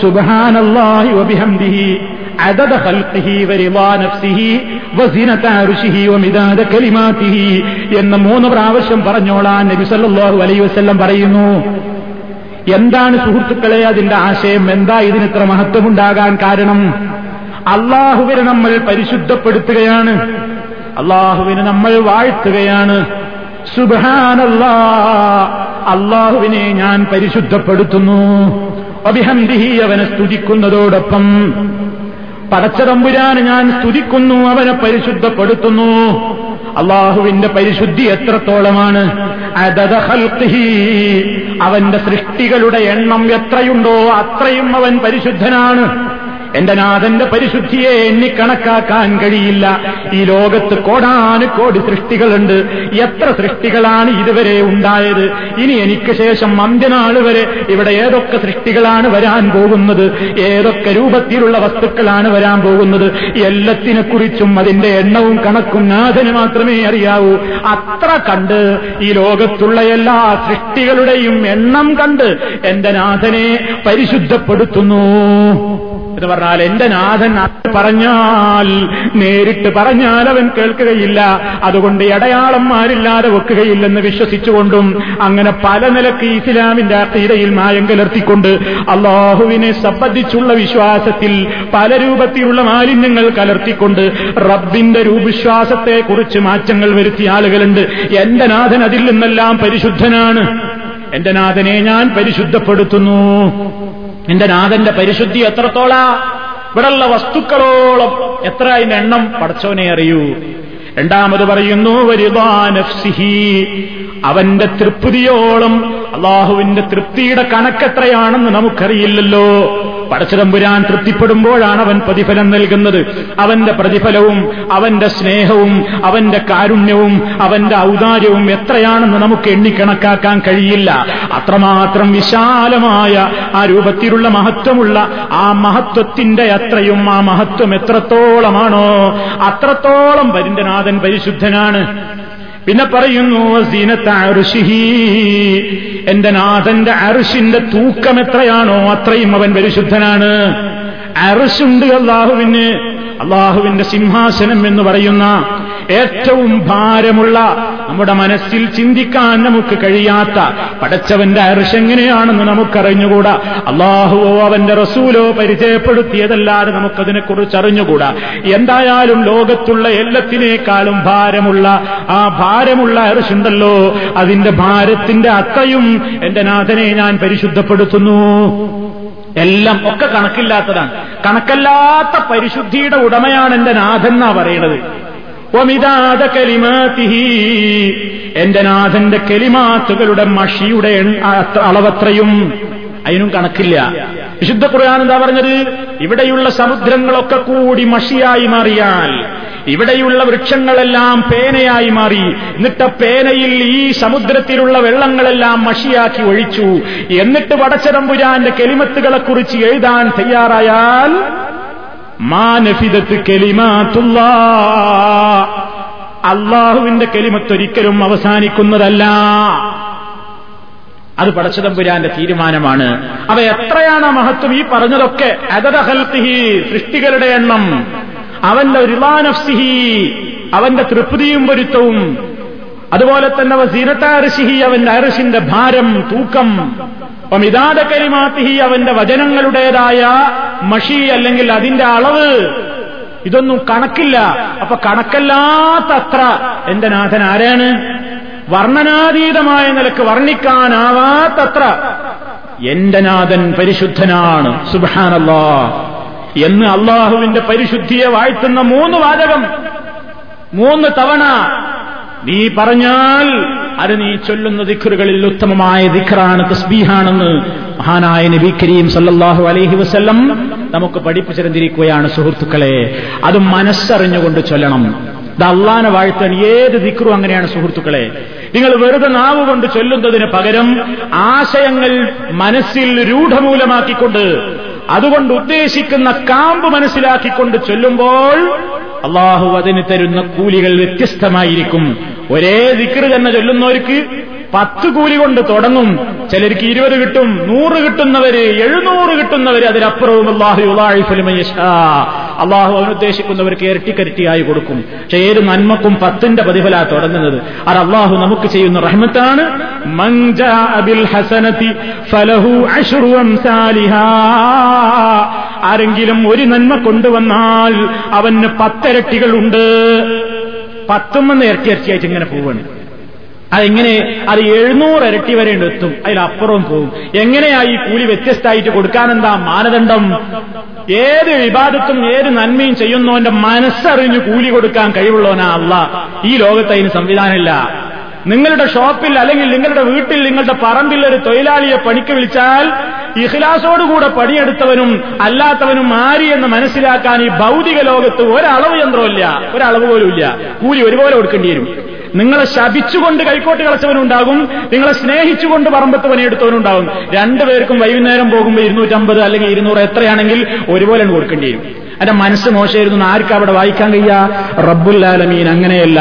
സുബാനല്ലാഹി വബിഹംദിഹി عدد خلقه ورضا نفسه وزنة عرشه ومداد كلماته എന്ന മൂന്ന് പ്രാവശ്യം പറഞ്ഞോളാൻ നബി സല്ലല്ലാഹു അലൈഹി വസല്ലം പറയുന്നു എന്താണ് സുഹൃത്തുക്കളെ അതിന്റെ ആശയം എന്താ ഇതിന് ഇത്ര മഹത്വമുണ്ടാകാൻ കാരണം അള്ളാഹുവിനെ നമ്മൾ പരിശുദ്ധപ്പെടുത്തുകയാണ് അള്ളാഹുവിനെ നമ്മൾ വാഴ്ത്തുകയാണ്. അള്ളാഹുവിനെ ഞാൻ പരിശുദ്ധപ്പെടുത്തുന്നു. അഭിഹന്തിഹി അവനെ സ്തുതിക്കുന്നതോടൊപ്പം പടച്ചതമ്പുരാന് ഞാൻ സ്തുതിക്കുന്നു അവനെ പരിശുദ്ധപ്പെടുത്തുന്നു. അള്ളാഹുവിന്റെ പരിശുദ്ധി എത്രത്തോളമാണ്? അവന്റെ സൃഷ്ടികളുടെ എണ്ണം എത്രയുണ്ടോ അത്രയും അവൻ പരിശുദ്ധനാണ്. എന്റെ നാഥന്റെ പരിശുദ്ധിയെ എണ്ണിക്കണക്കാക്കാൻ കഴിയില്ല. ഈ ലോകത്ത് കോടാനു കോടി സൃഷ്ടികളുണ്ട്. എത്ര സൃഷ്ടികളാണ് ഇതുവരെ ഉണ്ടായത്? ഇനി എനിക്ക് ശേഷം അന്ത്യനാൾ വരെ ഇവിടെ ഏതൊക്കെ സൃഷ്ടികളാണ് വരാൻ പോകുന്നത്? ഏതൊക്കെ രൂപത്തിലുള്ള വസ്തുക്കളാണ് വരാൻ പോകുന്നത്? എല്ലാത്തിനെക്കുറിച്ചും അതിന്റെ എണ്ണവും കണക്കും നാഥന് മാത്രമേ അറിയാവൂ. അത്ര കണ്ട് ഈ ലോകത്തുള്ള എല്ലാ സൃഷ്ടികളുടെയും എണ്ണം കണ്ട് എന്റെ നാഥനെ പരിശുദ്ധപ്പെടുത്തുന്നു. എന്ന് പറഞ്ഞാൽ എന്റെ നാഥൻ പറഞ്ഞാൽ നേരിട്ട് പറഞ്ഞാൽ അവൻ കേൾക്കുകയില്ല. അതുകൊണ്ട് അടയാളന്മാരില്ലാതെ വെക്കുകയില്ലെന്ന് വിശ്വസിച്ചുകൊണ്ടും അങ്ങനെ പല നിലയ്ക്ക് ഇസ്ലാമിന്റെ അക്കീതയിൽ മായം കലർത്തിക്കൊണ്ട് അള്ളാഹുവിനെ സംബന്ധിച്ചുള്ള വിശ്വാസത്തിൽ പല രൂപത്തിലുള്ള മാലിന്യങ്ങൾ കലർത്തിക്കൊണ്ട് റബ്ബിന്റെ രൂപവിശ്വാസത്തെക്കുറിച്ച് മാറ്റങ്ങൾ വരുത്തിയ ആളുകളുണ്ട്. എന്റെ നാഥൻ അതിൽ നിന്നെല്ലാം പരിശുദ്ധനാണ്. എന്റെ നാഥനെ ഞാൻ പരിശുദ്ധപ്പെടുത്തുന്നു. എന്റെ നാഥന്റെ പരിശുദ്ധി എത്രത്തോളാ? ഇവിടെയുള്ള വസ്തുക്കളോളം എത്ര അതിന്റെ എണ്ണം പടച്ചോനെ അറിയൂ. രണ്ടാമത് പറയുന്നു അവന്റെ തൃപ്തിയോളം അള്ളാഹുവിന്റെ തൃപ്തിയുടെ കണക്കെത്രയാണെന്ന് നമുക്കറിയില്ലല്ലോ. പടച്ചിടമ്പുരാൻ തൃപ്തിപ്പെടുമ്പോഴാണ് അവൻ പ്രതിഫലം നൽകുന്നത്. അവന്റെ പ്രതിഫലവും അവന്റെ സ്നേഹവും അവന്റെ കാരുണ്യവും അവന്റെ ഔദാര്യവും എത്രയാണെന്ന് നമുക്ക് എണ്ണിക്കണക്കാക്കാൻ കഴിയില്ല. അത്രമാത്രം വിശാലമായ ആ രൂപത്തിലുള്ള മഹത്വമുള്ള ആ മഹത്വത്തിന്റെ അത്രയും ആ മഹത്വം എത്രത്തോളമാണോ അത്രത്തോളം പരിന്തനാഥൻ പരിശുദ്ധനാണ്. പിന്നെ പറയുന്നു എന്റെ നാഥന്റെ അറുഷിന്റെ തൂക്കം എത്രയാണോ അത്രയും അവൻ പരിശുദ്ധനാണ്. അറുഷുണ്ട് അള്ളാഹുവിന് അള്ളാഹുവിന്റെ സിംഹാസനം എന്ന് പറയുന്ന ഏറ്റവും ഭാരമുള്ള നമ്മുടെ മനസ്സിൽ ചിന്തിക്കാൻ നമുക്ക് കഴിയാത്ത പടച്ചവന്റെ അർഷ് എങ്ങനെയാണെന്ന് നമുക്കറിഞ്ഞുകൂടാ. അള്ളാഹുവോ അവന്റെ റസൂലോ പരിചയപ്പെടുത്തിയതല്ലാതെ നമുക്കതിനെക്കുറിച്ച് അറിഞ്ഞുകൂടാ. എന്തായാലും ലോകത്തുള്ള എല്ലാത്തിനേക്കാളും ഭാരമുള്ള ആ ഭാരമുള്ള അർഷുണ്ടല്ലോ അതിന്റെ ഭാരത്തിന്റെ അത്തയും എന്റെ നാഥനെ ഞാൻ പരിശുദ്ധപ്പെടുത്തുന്നു. എല്ലാം ഒക്കെ കണക്കില്ലാത്തതാണ്. കണക്കല്ലാത്ത പരിശുദ്ധിയുടെ ഉടമയാണ് എന്റെ നാഥൻ എന്നാ പറയണത്. ഒമിതാത കലിമാതിഹി എന്റെ നാഥന്റെ കെലിമാത്തുകളുടെ മഷിയുടെ അളവത്രയും. അതിനും കണക്കില്ല. വിശുദ്ധ ഖുർആൻ എന്താ പറഞ്ഞത്? ഇവിടെയുള്ള സമുദ്രങ്ങളൊക്കെ കൂടി മഷിയായി മാറിയാൽ ഇവിടെയുള്ള വൃക്ഷങ്ങളെല്ലാം പേനയായി മാറി. എന്നിട്ട് പേനയിൽ ഈ സമുദ്രത്തിലുള്ള വെള്ളങ്ങളെല്ലാം മഷിയാക്കി ഒഴിച്ചു. എന്നിട്ട് വടച്ചതമ്പുരാന്റെ കെലിമത്തുകളെക്കുറിച്ച് എഴുതാൻ തയ്യാറായാൽ മാനഫിദത്ത് കെലിമാത്തുള്ള അള്ളാഹുവിന്റെ കെലിമത്തൊരിക്കലും അവസാനിക്കുന്നതല്ല. അത് പടച്ചതമ്പുരാന്റെ തീരുമാനമാണ്. അവ എത്രയാണ് മഹത്വം ഈ പറഞ്ഞതൊക്കെ. അതദഹൽത്തിഹി സൃഷ്ടികളുടെ എണ്ണം. അവന്റെ രിലാനഫ്സിഹി അവന്റെ തൃപ്തിയും പൊരുത്തവും അതുപോലെ തന്നെ സീനത്താർഷിഹി അവന്റെ അരിശിന്റെ ഭാരം തൂക്കം. മിതാദ കരിമാത്തിഹി അവന്റെ വചനങ്ങളുടേതായ മഷി അല്ലെങ്കിൽ അതിന്റെ അളവ്. ഇതൊന്നും കണക്കില്ല. അപ്പൊ കണക്കല്ലാത്തത്ര. എന്റെ നാഥൻ ആരാണ്? വർണനാതീതമായ നിലയ്ക്ക് വർണിക്കാനാവാത്തത്ര. എന്റെ നാഥൻ പരിശുദ്ധനാണ്. സുബാനല്ലാ എന്ന് അള്ളാഹുവിന്റെ പരിശുദ്ധിയെ വാഴ്ത്തുന്ന മൂന്ന് വാചകം. മൂന്ന് തവണ നീ പറഞ്ഞാൽ അത് നീ ചൊല്ലുന്ന ദിഖറുകളിൽ ഉത്തമമായ ദിഖറാണ് തസ്ബീഹാണെന്ന് മഹാനായ നബി കരീം സല്ലാഹു അലൈഹി വസ്ല്ലം നമുക്ക് പഠിപ്പിച്ചിരുന്നിരിക്കുകയാണ് സുഹൃത്തുക്കളെ. അത് മനസ്സറിഞ്ഞുകൊണ്ട് ചൊല്ലണം. ഇത് അള്ളാനെ വാഴ്ത്താൻ ഏത് ദിക്റും അങ്ങനെയാണ് സുഹൃത്തുക്കളെ. നിങ്ങൾ വെറുതെ നാവ് കൊണ്ട് ചൊല്ലുന്നതിന് പകരം ആശയങ്ങൾ മനസ്സിൽ രൂഢമൂലമാക്കിക്കൊണ്ട് അതുകൊണ്ട് ഉദ്ദേശിക്കുന്ന കാമ്പ് മനസ്സിലാക്കിക്കൊണ്ട് ചൊല്ലുമ്പോൾ അള്ളാഹു അതിന് തരുന്ന കൂലികൾ വ്യത്യസ്തമായിരിക്കും. ഒരേ ദിക്കറ് തന്നെ ചൊല്ലുന്നവർക്ക് പത്ത് കൂലി കൊണ്ട് തുടങ്ങും. ചിലർക്ക് ഇരുപത് കിട്ടും നൂറ് കിട്ടുന്നവര് എഴുന്നൂറ് കിട്ടുന്നവര് അതിനപ്പുറവും അള്ളാഹു അള്ളാഹു അവനുദ്ദേശിക്കുന്നവർക്ക് ഇരട്ടിക്കരട്ടിയായി കൊടുക്കും. പക്ഷെ ഏത് നന്മക്കും പത്തിന്റെ പ്രതിഫല തുടങ്ങുന്നത്? അത് അള്ളാഹു നമുക്ക് ചെയ്യുന്ന റഹ്മത്താണ്. ആരെങ്കിലും ഒരു നന്മ കൊണ്ടുവന്നാൽ അവന് പത്തിരട്ടികളുണ്ട്. പത്തുമെന്ന് ഇരട്ടി ഇരട്ടിയായിട്ട് ഇങ്ങനെ പോവാണ്. അതെങ്ങനെ അത് എഴുന്നൂറ് ഇരട്ടി വരെ എത്തും. അതിലപ്പുറവും പോകും എങ്ങനെയായി കൂലി വ്യത്യസ്തമായിട്ട് കൊടുക്കാനെന്താ മാനദണ്ഡം? ഏത് വിവാദത്തും ഏത് നന്മയും ചെയ്യുന്നവന്റെ മനസ്സറിഞ്ഞ് കൂലി കൊടുക്കാൻ കഴിവുള്ളവനാ അല്ല ഈ ലോകത്ത് അതിന് സംവിധാനമില്ല. നിങ്ങളുടെ ഷോപ്പിൽ അല്ലെങ്കിൽ നിങ്ങളുടെ വീട്ടിൽ നിങ്ങളുടെ പറമ്പിൽ ഒരു തൊഴിലാളിയെ പണിക്ക് വിളിച്ചാൽ ഇഖ്ലാസോടുകൂടെ പണിയെടുത്തവനും അല്ലാത്തവനും മാരി എന്ന് മനസ്സിലാക്കാൻ ഈ ഭൗതിക ലോകത്ത് ഒരളവ് യന്ത്രമില്ല ഒരളവ് പോലും ഇല്ല കൂലി ഒരുപോലെ കൊടുക്കേണ്ടി വരും. നിങ്ങളെ ശപിച്ചുകൊണ്ട് കൈക്കോട്ട് കളച്ചവനുണ്ടാകും നിങ്ങളെ സ്നേഹിച്ചുകൊണ്ട് പറമ്പത്ത് പണിയെടുത്തവനുണ്ടാകും രണ്ടുപേർക്കും വൈകുന്നേരം പോകുമ്പോൾ ഇരുന്നൂറ്റമ്പത് അല്ലെങ്കിൽ ഇരുന്നൂറ് എത്രയാണെങ്കിൽ ഒരുപോലെ കൊടുക്കേണ്ടി വരും. എന്റെ മനസ്സ് മോശമായിരുന്നു ആർക്കും അവിടെ വായിക്കാൻ കഴിയ റബ്ബുല്ലാലമീൻ അങ്ങനെയല്ല.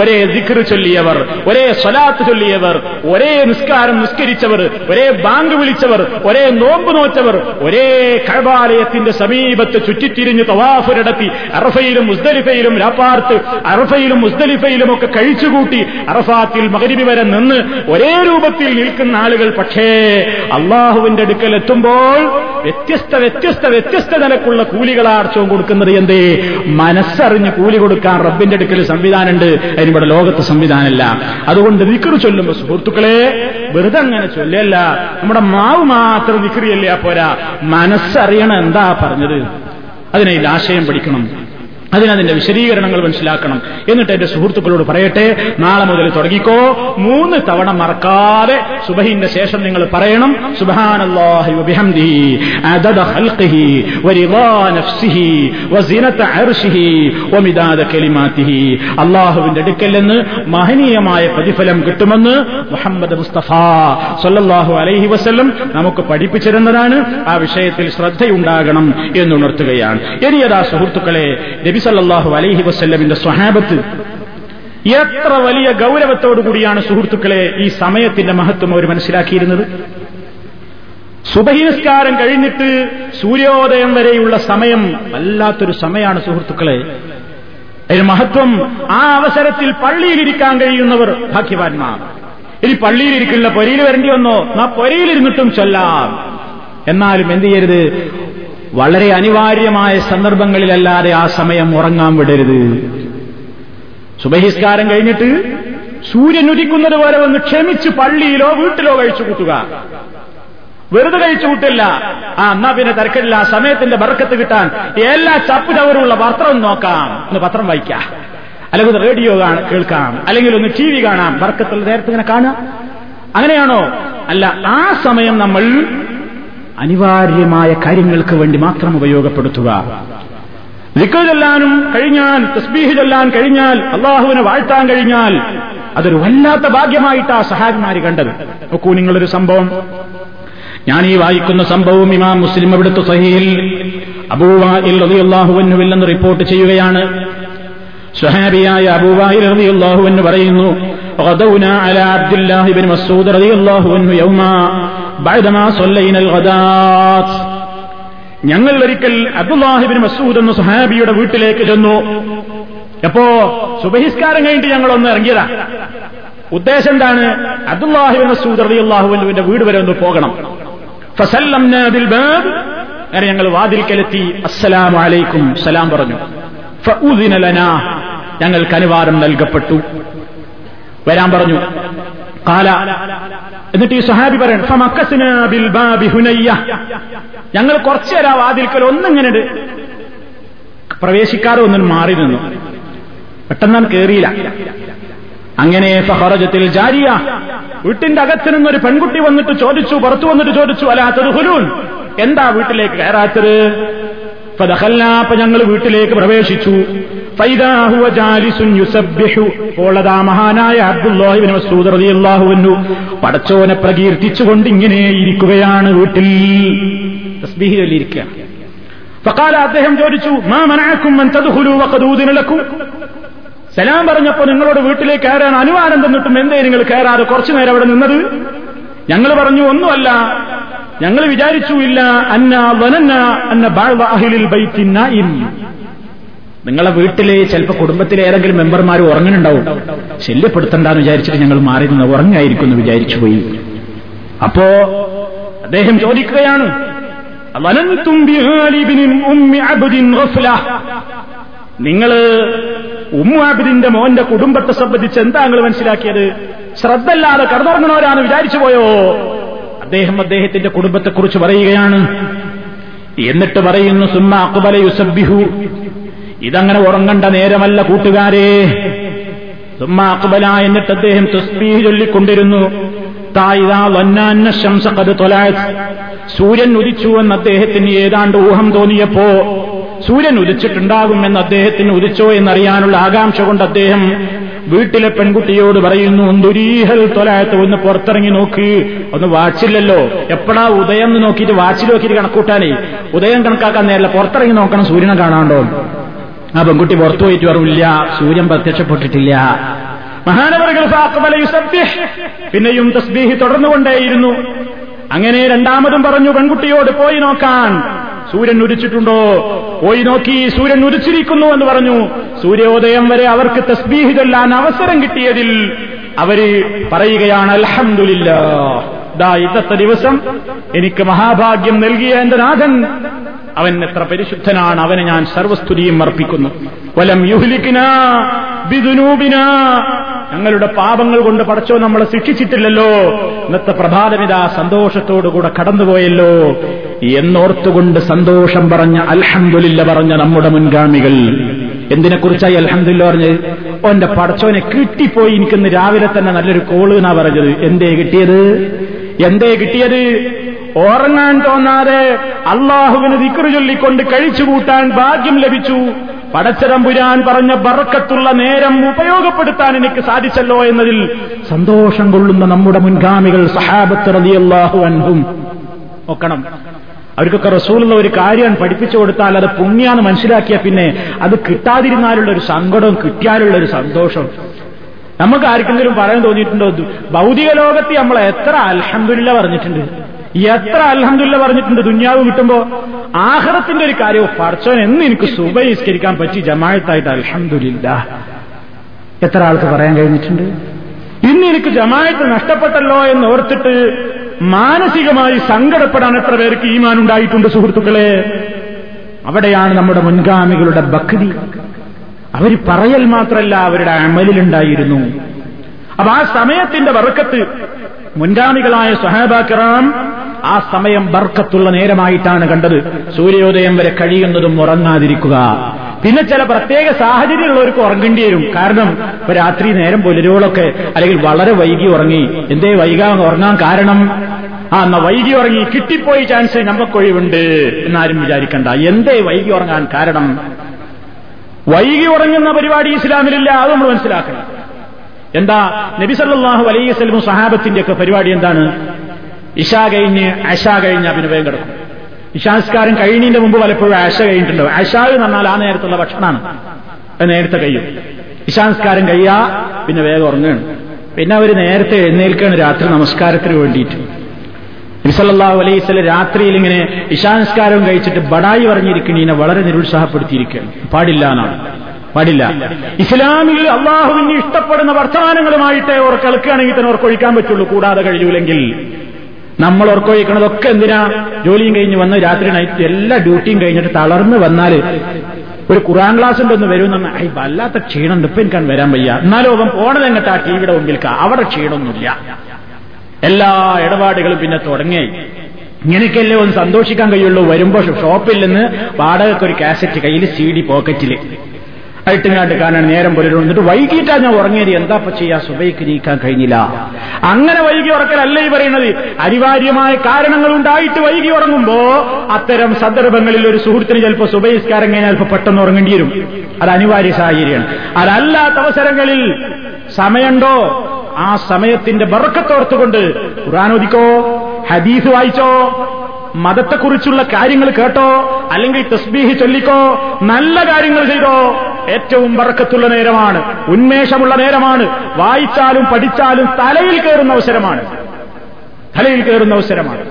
ഒരേ ദിഖർ ചൊല്ലിയവർ ഒരേ സ്വലാത്ത് ചൊല്ലിയവർ ഒരേ നിസ്കാരം നിസ്കരിച്ചവർ ഒരേ ബാങ്ക് വിളിച്ചവർ ഒരേ നോമ്പ് നോച്ചവർ ഒരേ കഴബാലയത്തിന്റെ സമീപത്ത് ചുറ്റിത്തിരിഞ്ഞ് തവാഫുരടത്തി അറഫയിലും മുസ്ദലിഫയിലും രാപ്പാർത്ത് അറഫയിലും മുസ്ദലിഫയിലും ഒക്കെ കഴിച്ചുകൂട്ടി അറഫാത്തിൽ മകരിബി വരെ നിന്ന് ഒരേ രൂപത്തിൽ നിൽക്കുന്ന ആളുകൾ പക്ഷേ അള്ളാഹുവിന്റെ അടുക്കൽ എത്തുമ്പോൾ വ്യത്യസ്ത വ്യത്യസ്ത വ്യത്യസ്ത നിലക്കുള്ള കൂലികളാണ് പടച്ചവും കൊടുക്കുന്നത് എന്തേ? മനസ്സറിഞ്ഞ് കൂലി കൊടുക്കാൻ റബ്ബിന്റെ അടുക്കൽ സംവിധാനമുണ്ട്. അതിനിവിടെ ലോകത്ത് സംവിധാനമല്ല. അതുകൊണ്ട് വിക്രു ചൊല്ലുമ്പോ സുഹൃത്തുക്കളെ വെറുതെ അങ്ങനെ ചൊല്ലല്ല. നമ്മുടെ മാവ് മാത്രം വിക്രിയല്ലേ പോരാ. മനസ്സറിയണം എന്താ പറഞ്ഞത്? അതിനെ ആശയം പഠിക്കണം. അതിനതിന്റെ വിശദീകരണങ്ങൾ മനസ്സിലാക്കണം. എന്നിട്ട് എന്റെ സുഹൃത്തുക്കളോട് പറയട്ടെ നാളെ മുതൽ തുടങ്ങിക്കോ. മൂന്ന് തവണ മറക്കാതെ സുബഹിന്റെ ശേഷം നിങ്ങൾ പറയണം സുബഹാനല്ലാഹി വബിഹംദിഹി അദദ ഖൽഖിഹി വരിദാ നഫ്സിഹി അർശിഹി വമിദാദ കലിമാതിഹി അടുക്കൽ നിന്ന് മഹനീയമായ പ്രതിഫലം കിട്ടുമെന്ന് മുഹമ്മദ് മുസ്തഫ സല്ലല്ലാഹു അലൈഹി വസല്ലം നമുക്ക് പഠിപ്പിച്ചിരുന്നതാണ്. ആ വിഷയത്തിൽ ശ്രദ്ധയുണ്ടാകണം എന്നുണർത്തുകയാണ്. ഇനിയതാ സുഹൃത്തുക്കളെ നബി സല്ലല്ലാഹു അലൈഹി വസ്ല്ലമിന്റെ സ്വഹാബത്ത് എത്ര വലിയ ഗൗരവത്തോടുകൂടിയാണ് സുഹൃത്തുക്കളെ ഈ സമയത്തിന്റെ മഹത്വം അവർ മനസ്സിലാക്കിയിരുന്നത്? സുബഹിനസ്കാരം കഴിഞ്ഞിട്ട് സൂര്യോദയം വരെയുള്ള സമയം വല്ലാത്തൊരു സമയമാണ് സുഹൃത്തുക്കളെ. അതിന് മഹത്വം ആ അവസരത്തിൽ പള്ളിയിലിരിക്കാൻ കഴിയുന്നവർ ഭാഗ്യവാന്മാർ. ഇനി പള്ളിയിലിരിക്കില്ല പൊരയിൽ വരേണ്ടി വന്നോ? നാ പൊരയിലിരുന്നിട്ടും ചൊല്ലാം. എന്നാലും എന്ത് ചെയ്യരുത്? വളരെ അനിവാര്യമായ സന്ദർഭങ്ങളിലല്ലാതെ ആ സമയം ഉറങ്ങാൻ വിടരുത്. സുബഹിസ്കാരം കഴിഞ്ഞിട്ട് സൂര്യൻ ഉദിക്കുന്നത് വരെ ഒന്ന് ക്ഷമിച്ച് പള്ളിയിലോ വീട്ടിലോ കഴിച്ചു കൂട്ടുക. വെറുതെ കഴിച്ചു കൂട്ടില്ല. ആ എന്നാ പിന്നെ തിരക്കില്ല. ആ സമയത്തിന്റെ ബർക്കത്ത് കിട്ടാൻ എല്ലാ ചപ്പ് ചവറുള്ള പത്രം നോക്കാം. ഒന്ന് പത്രം വായിക്കാം. അല്ലെങ്കിൽ റേഡിയോ കേൾക്കാം. അല്ലെങ്കിൽ ഒന്ന് ടി വി കാണാം. ബറക്കത്തുള്ള നേരത്തെ ഇങ്ങനെ കാണാം അങ്ങനെയാണോ? അല്ല ആ സമയം നമ്മൾ അനിവാര്യമായ കാര്യങ്ങൾക്ക് വേണ്ടി മാത്രം ഉപയോഗപ്പെടുത്തുക. ദിക്കു ചൊല്ലാനും കഴിഞ്ഞാൽ തസ്ബീഹ് ചൊല്ലാൻ കഴിഞ്ഞാൽ അള്ളാഹുവിനെ വാഴ്ത്താൻ കഴിഞ്ഞാൽ അതൊരു വല്ലാത്ത ഭാഗ്യമായിട്ടാ സഹാബിമാര് കണ്ടത്. നോക്കൂ നിങ്ങളൊരു സംഭവം. ഞാൻ ഈ വായിക്കുന്ന സംഭവം ഇമാം മുസ്ലിം അവിടുത്തെ സഹിയിൽ അബൂവായിൽ റബിയുല്ലാഹുവന്നുവില്ലെന്ന് റിപ്പോർട്ട് ചെയ്യുകയാണ്. സുഹാബിയായ അബൂവായിൽ റബിയുല്ലാഹുവെന്ന് പറയുന്നു യൗമ. ഗദാത്ത് ഞങ്ങൾ ഒരിക്കൽ അബ്ദുല്ലാഹിബിൻ മസൂദ് എന്ന സുഹാബിയുടെ വീട്ടിലേക്ക് ചെന്നു. അപ്പോ സുബഹിസ്കാരം കഴിഞ്ഞിട്ട് ഞങ്ങൾ ഒന്ന് ഇറങ്ങിയതാ. ഉദ്ദേശം എന്താണ്? അബ്ദുല്ലാഹിബിൻ മസൂദ് അലിയുല്ലാഹുവിന്റെ വീട് വരെ ഒന്ന് പോകണം. അങ്ങനെ ഞങ്ങൾ വാതിൽക്കലെത്തി. അസ്സലാമലൈക്കും സലാം പറഞ്ഞു. ഞങ്ങൾക്ക് അനുവാദം നൽകപ്പെട്ടു. വരാൻ പറഞ്ഞു. കാല എന്നിട്ട് ഈ സഹാബി പറയണം ഞങ്ങൾ കുറച്ചു നേരം വാതിൽക്കൽ ഒന്നിങ്ങനെ പ്രവേശിക്കാതെ ഒന്നും മാറി നിന്നു. പെട്ടെന്നാണ് കേറിയില്ല. അങ്ങനെ ഫഹറജത്തിൽ ജാരിയ വീട്ടിന്റെ അകത്ത് നിന്നൊരു പെൺകുട്ടി വന്നിട്ട് ചോദിച്ചു പുറത്തു വന്നിട്ട് ചോദിച്ചു അല്ലാത്തത് ഹുലൂൻ എന്താ വീട്ടിലേക്ക് കയറാത്തത്? അപ്പൊ ഞങ്ങൾ വീട്ടിലേക്ക് പ്രവേശിച്ചു. പോളതാ മഹാനായ അബ്ദുല്ലാഹിബിൻ മസൂദ് റളിയല്ലാഹുവിനു പടച്ചോനെ പ്രകീർത്തിച്ചുകൊണ്ട് ഇങ്ങനെ ഇരിക്കുകയാണ് വീട്ടിൽ. തസ്ബീഹ് ചൊല്ലിയിരിക്കുക ഫക്കാല അദ്ദേഹം ചോദിച്ചു മാ മനാക്കും സലാം പറഞ്ഞപ്പോ നിങ്ങളോട് വീട്ടിലേക്ക് കയറാൻ അനുവാദം തന്നിട്ടും എന്തേ നിങ്ങൾ കയറാതെ കുറച്ചു നേരം അവിടെ നിന്നത്? ഞങ്ങൾ പറഞ്ഞു ഒന്നുമല്ല. ഞങ്ങൾ വിചാരിച്ചു ഇല്ല അന്ന വനന്ന അന്ന ബാഹിലിൽ ബൈത്തിന്നായിം നിങ്ങളെ വീട്ടിലെ ചിലപ്പോൾ കുടുംബത്തിലെ ഏതെങ്കിലും മെമ്പർമാർ ഉറങ്ങുന്നുണ്ടാവും. ശല്യപ്പെടുത്തണ്ടെന്ന് വിചാരിച്ചിട്ട് ഞങ്ങൾ മാറി നിന്ന് ഉറങ്ങായിരിക്കും എന്ന് വിചാരിച്ചു പോയി. അപ്പോ അദ്ദേഹം ചോദിക്കുകയാണ് നിങ്ങൾ ഉമ്മാബിദിന്റെ മോന്റെ കുടുംബത്തെ സംബന്ധിച്ച് എന്താ നിങ്ങൾ മനസ്സിലാക്കിയത്? ശ്രദ്ധല്ലാതെ കടന്നുറങ്ങണവരാണ് വിചാരിച്ചു പോയോ? അദ്ദേഹം അദ്ദേഹത്തിന്റെ കുടുംബത്തെക്കുറിച്ച് പറയുകയാണ് എന്നിട്ട് പറയുന്നു സുമ്മ അക്ബല യുസബിഹു ഇതങ്ങനെ ഉറങ്ങണ്ട നേരമല്ല കൂട്ടുകാരെ. സുമ്മ അക്ബല എന്നിട്ട് അദ്ദേഹം തസ്ബീഹ് ചൊല്ലിക്കൊണ്ടിരുന്നു. സൂര്യൻ ഉദിച്ചു എന്ന് അദ്ദേഹത്തിന് ഏതാണ്ട് ഊഹം തോന്നിയപ്പോ സൂര്യൻ ഉദിച്ചിട്ടുണ്ടാകുമെന്ന് അദ്ദേഹത്തിന് ഉദിച്ചോ എന്നറിയാനുള്ള ആകാംക്ഷ കൊണ്ട് അദ്ദേഹം വീട്ടിലെ പെൺകുട്ടിയോട് പറയുന്നു ദുരീഹൽ തൊലായത്ത് ഒന്ന് പുറത്തിറങ്ങി നോക്ക്. ഒന്ന് വാച്ചില്ലല്ലോ. എപ്പോഴാ ഉദയം നോക്കിയിട്ട് വാച്ചിൽ നോക്കിയിട്ട് കണക്കൂട്ടാനേ. ഉദയം കണക്കാക്കാൻ നേരല്ല പുറത്തിറങ്ങി നോക്കണം സൂര്യനെ കാണാണ്ടോ? ആ പെൺകുട്ടി പുറത്തു പോയിട്ട് വരവില്ല. സൂര്യൻ പ്രത്യക്ഷപ്പെട്ടിട്ടില്ല. മഹാനവറുകൾ പിന്നെയും തസ്ബീഹ് തുടർന്നുകൊണ്ടേയിരുന്നു. അങ്ങനെ രണ്ടാമതും പറഞ്ഞു പെൺകുട്ടിയോട് പോയി നോക്കാൻ. സൂര്യൻ ഉദിച്ചിട്ടുണ്ടോ? പോയി നോക്കി സൂര്യൻ ഉദിച്ചിരിക്കുന്നു എന്ന് പറഞ്ഞു. സൂര്യോദയം വരെ അവർക്ക് തസ്ബീഹി ചൊല്ലാൻ അവസരം കിട്ടിയതിൽ അവർ പറയുകയാണ് അൽഹമില്ല ഇന്നത്തെ ദിവസം എനിക്ക് മഹാഭാഗ്യം നൽകിയ എന്റെ നാഥൻ അവൻ എത്ര പരിശുദ്ധനാണ് അവനെ ഞാൻ സർവസ്തുതിയും അർപ്പിക്കുന്നു. വലം യുഹ്ലിക്കിന ബിദുനൂബിന. ഞങ്ങളുടെ പാപങ്ങൾ കൊണ്ട് പടച്ചോ നമ്മളെ ശിക്ഷിച്ചിട്ടില്ലല്ലോ. ഇന്നത്തെ പ്രഭാതമിതാ സന്തോഷത്തോടുകൂടെ കടന്നുപോയല്ലോ. എന്നോർത്തുകൊണ്ട് സന്തോഷം പറഞ്ഞ അൽഹംദുലില്ല പറഞ്ഞ നമ്മുടെ മുൻഗാമികൾ. എന്തിനെക്കുറിച്ചായി അൽഹന്ദില്ല പറഞ്ഞത്? ഓന്റെ പടച്ചോനെ കിട്ടിപ്പോയി എനിക്കിന്ന് രാവിലെ തന്നെ നല്ലൊരു കോൾ എന്നാ പറഞ്ഞത്. എന്തേ കിട്ടിയത്? എന്തേ കിട്ടിയത്? ഉറങ്ങാൻ തോന്നാതെ അള്ളാഹുവിന് ദിക്കറ് ചൊല്ലിക്കൊണ്ട് കഴിച്ചുകൂട്ടാൻ ഭാഗ്യം ലഭിച്ചു. പടച്ചതമ്പുരാൻ പറഞ്ഞ ബറക്കത്തുള്ള നേരം ഉപയോഗപ്പെടുത്താൻ എനിക്ക് സാധിച്ചല്ലോ എന്നതിൽ സന്തോഷം കൊള്ളുന്ന നമ്മുടെ മുൻഗാമികൾ സഹാബത്ത് റതിയല്ലാഹു അൻഹും. ഒക്കണം അവർക്കൊക്കെ റസൂലുള്ള ഒരു കാര്യം പഠിപ്പിച്ചു കൊടുത്താൽ അത് പുണ്യാന്ന് മനസ്സിലാക്കിയ പിന്നെ അത് കിട്ടാതിരുന്നാലുള്ള ഒരു സങ്കടവും കിട്ടിയാലുള്ള ഒരു സന്തോഷം. നമുക്ക് ആർക്കെങ്കിലും പറയാൻ തോന്നിയിട്ടുണ്ടോ? ഭൗതിക ലോകത്ത് നമ്മൾ എത്ര അലഹമില്ല പറഞ്ഞിട്ടുണ്ട്. എത്ര അലഹമില്ല പറഞ്ഞിട്ടുണ്ട് ദുന്യാവ് കിട്ടുമ്പോ? ആഹ്റത്തിന്റെ ഒരു കാര്യവും പടച്ചോൻ എന്ന് എനിക്ക് സുബഹിസ്കരിക്കാൻ പറ്റി. ജമായത്തായിട്ട് അലഹമില്ല എത്ര ആൾക്ക് പറയാൻ കഴിഞ്ഞിട്ടുണ്ട്? ഇന്ന് എനിക്ക് ജമായത്ത് നഷ്ടപ്പെട്ടല്ലോ എന്ന് ഓർത്തിട്ട് മാനസികമായി സങ്കടപ്പെടാൻ എത്ര പേർക്ക് ഈമാൻ ഉണ്ടായിട്ടുണ്ട് സുഹൃത്തുക്കളെ? അവിടെയാണ് നമ്മുടെ മുൻഗാമികളുടെ ഭക്തി അവർ പറയൽ മാത്രല്ല അവരുടെ അമലിലുണ്ടായിരുന്നു അപ്പൊ ആ സമയത്തിന്റെ വർക്കത്ത് മുൻഗാമികളായ സഹാബാക്കിറാം ആ സമയം ബർക്കത്തുള്ള നേരമായിട്ടാണ് കണ്ടത്. സൂര്യോദയം വരെ കഴിയുന്നതും ഉറങ്ങാതിരിക്കുക. പിന്നെ ചില പ്രത്യേക സാഹചര്യമുള്ളവർക്ക് ഉറങ്ങേണ്ടി വരും. കാരണം ഇപ്പൊ രാത്രി നേരം പുലരുകളൊക്കെ അല്ലെങ്കിൽ വളരെ വൈകി ഉറങ്ങി. എന്തേ വൈകാൻ ഉറങ്ങാൻ കാരണം? ആ എന്നാ വൈകി ഉറങ്ങി കിട്ടിപ്പോയി ചാൻസ് നമുക്കൊഴിവുണ്ട് എന്നാരും വിചാരിക്കണ്ട. എന്തേ വൈകി ഉറങ്ങാൻ കാരണം? വൈകി ഉറങ്ങുന്ന പരിപാടി ഇസ്ലാമിലില്ല അത് നമ്മൾ മനസ്സിലാക്കണം. എന്താ നബിസല്ലാഹു അലൈഹി സ്വലമു സഹാബത്തിന്റെ ഒക്കെ പരിപാടി എന്താണ്? ഇഷ കഴിഞ്ഞ് അശ കഴിഞ്ഞ പിന്നെ വേഗം കിടക്കും. ഇഷാസ്കാരം കഴിഞ്ഞതിന്റെ മുമ്പ് പലപ്പോഴും ആശ കഴിഞ്ഞിട്ടുണ്ടോ അശ എന്ന് പറഞ്ഞാൽ ആ നേരത്തുള്ള ഭക്ഷണമാണ്. നേരത്തെ കഴിയും. ഇഷാസ്കാരം കഴിയാ പിന്നെ വേഗം ഉറങ്ങുകയാണ്. പിന്നെ അവർ നേരത്തെ എഴുന്നേൽക്കുകയാണ് രാത്രി നമസ്കാരത്തിന് വേണ്ടിയിട്ട്. നബിസല്ലാഹു അലൈസ് രാത്രിയിൽ ഇങ്ങനെ ഇഷാനസ്കാരം കഴിച്ചിട്ട് ബടായി പറഞ്ഞിരിക്കണീനെ വളരെ നിരുത്സാഹപ്പെടുത്തിയിരിക്കുകയാണ്. പാടില്ല എന്നാണ്. പാടില്ല. ഇസ്ലാമിൽ അള്ളാഹുവിന് ഇഷ്ടപ്പെടുന്ന വർത്തമാനങ്ങളുമായിട്ട് അവർ കളിക്കുകയാണെങ്കിൽ തന്നെ ഓർക്കൊഴിക്കാൻ പറ്റുള്ളൂ. കൂടാതെ കഴിയൂലെങ്കിൽ. നമ്മൾ ഓർക്കൊഴിക്കണതൊക്കെ എന്തിനാ? ജോലിയും കഴിഞ്ഞ് വന്ന് രാത്രി നൈറ്റ് എല്ലാ ഡ്യൂട്ടിയും കഴിഞ്ഞിട്ട് തളർന്ന് വന്നാൽ ഒരു ഖുറാൻ ക്ലാസ് ഉണ്ടെന്ന് വരുമെന്ന് ഐ വല്ലാത്ത ക്ഷീണമുണ്ട്. ഇപ്പൊ എനിക്കാൻ വരാൻ വയ്യ. എന്നാലും അവൻ പോണത് എങ്ങട്ടാ? ടിവിയുടെ മുമ്പിൽക്കാ അവിടെ ക്ഷീണമൊന്നുമില്ല. എല്ലാ ഇടപാടുകളും പിന്നെ തുടങ്ങി. ഇങ്ങനെയൊക്കെയല്ലേ ഒന്ന് സന്തോഷിക്കാൻ കഴിയുള്ളൂ. വരുമ്പോ ഷോപ്പിൽ നിന്ന് വാടകയ്ക്ക് ഒരു കാസറ്റ് കയ്യിൽ സി ഡി പോക്കറ്റിൽ അയിട്ടിങ്ങാട്ട് കാണാൻ നേരം പുലരും എന്നിട്ട് വൈകിട്ടാ ഞാൻ ഉറങ്ങിയത്. എന്താ ഇപ്പൊ ചെയ്യാ? സുബൈക്ക് നീക്കാൻ കഴിഞ്ഞില്ല. അങ്ങനെ വൈകി ഉറക്കലല്ല ഈ പറയുന്നത്. അനിവാര്യമായ കാരണങ്ങൾ ഉണ്ടായിട്ട് വൈകി ഉറങ്ങുമ്പോ അത്തരം സന്ദർഭങ്ങളിൽ ഒരു സുഹൃത്തിന് ചിലപ്പോൾ സുബൈസ്കാരം കഴിഞ്ഞാൽ പെട്ടെന്ന് ഉറങ്ങേണ്ടി വരും. അത് അനിവാര്യ സാഹചര്യമാണ്. അതല്ലാത്ത അവസരങ്ങളിൽ സമയമുണ്ടോ? ആ സമയത്തിന്റെ ബറക്കത്തോർത്തുകൊണ്ട് ഖുറാനോദിക്കോ ഹദീസ് വായിച്ചോ? മതത്തെക്കുറിച്ചുള്ള കാര്യങ്ങൾ കേട്ടോ അല്ലെങ്കിൽ തസ്ബീഹി ചൊല്ലിക്കോ നല്ല കാര്യങ്ങൾ ചെയ്തോ. ഏറ്റവും വറക്കത്തുള്ള നേരമാണ് ഉന്മേഷമുള്ള നേരമാണ് വായിച്ചാലും പഠിച്ചാലും തലയിൽ കയറുന്ന അവസരമാണ്. തലയിൽ കയറുന്ന അവസരമാണ്.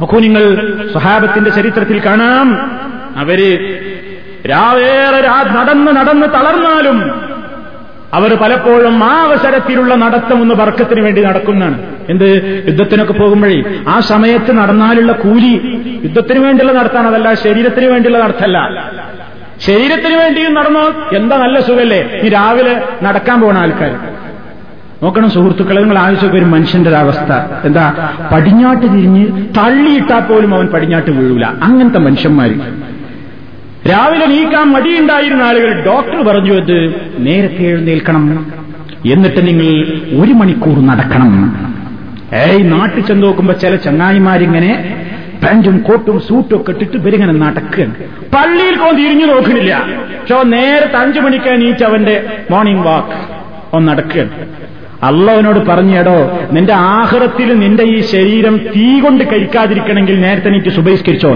നോക്കൂ നിങ്ങൾ സ്വഹാബത്തിന്റെ ചരിത്രത്തിൽ കാണാം. അവർ രാവേറെ നടന്ന് നടന്ന് തളർന്നാലും അവർ പലപ്പോഴും ആ അവസരത്തിലുള്ള നടത്തം ഒന്ന് വർക്കത്തിന് വേണ്ടി നടക്കുന്നതാണ്. എന്ത്? യുദ്ധത്തിനൊക്കെ പോകുമ്പോഴേ ആ സമയത്ത് നടന്നാലുള്ള കൂലി യുദ്ധത്തിന് വേണ്ടിയുള്ള നടത്താണ് അതല്ല ശരീരത്തിന് വേണ്ടിയുള്ള നടത്തല്ല. ശരീരത്തിന് വേണ്ടിയും നടന്നോ? എന്താ നല്ല സുഖല്ലേ? ഈ രാവിലെ നടക്കാൻ പോകുന്ന ആൾക്കാർ. നോക്കണം സുഹൃത്തുക്കളെ നിങ്ങൾ ആവശ്യമൊക്കെ ഒരു മനുഷ്യന്റെ അവസ്ഥ. എന്താ? പടിഞ്ഞാട്ട് തിരിഞ്ഞ് തള്ളിയിട്ടാൽ പോലും അവൻ പടിഞ്ഞാട്ട് വീഴൂല. അങ്ങനത്തെ മനുഷ്യന്മാര്. രാവിലെ നീക്കാൻ മടിയുണ്ടായിരുന്ന ആളുകൾ ഡോക്ടർ പറഞ്ഞു അത് നേരത്തെ എഴുന്നേൽക്കണം. എന്നിട്ട് നിങ്ങൾ ഒരു മണിക്കൂർ നടക്കണം. ഏയ് നാട്ടിൽ ചെന്ന് നോക്കുമ്പോ ചില ചങ്ങായിമാരിങ്ങനെ പാന്റും കോട്ടും സൂട്ടും ഒക്കെ ഇട്ടിട്ട് ഇവരിങ്ങനെ നടക്കുകയാണ്. പള്ളിയിൽ കൊണ്ട് തിരിഞ്ഞു നോക്കുന്നില്ല. പക്ഷെ നേരത്തെ അഞ്ചു മണിക്കാൻ നീച്ച് അവന്റെ മോർണിംഗ് വാക്ക് ഒന്ന് നടക്കുകയാണ്. അള്ളവനോട് പറഞ്ഞേടോ നിന്റെ ആഹ്റത്തിൽ നിന്റെ ഈ ശരീരം തീ കൊണ്ട് കഴിക്കാതിരിക്കണമെങ്കിൽ നേരത്തെ നീറ്റ് സുബഹിസ്കരിച്ചോ.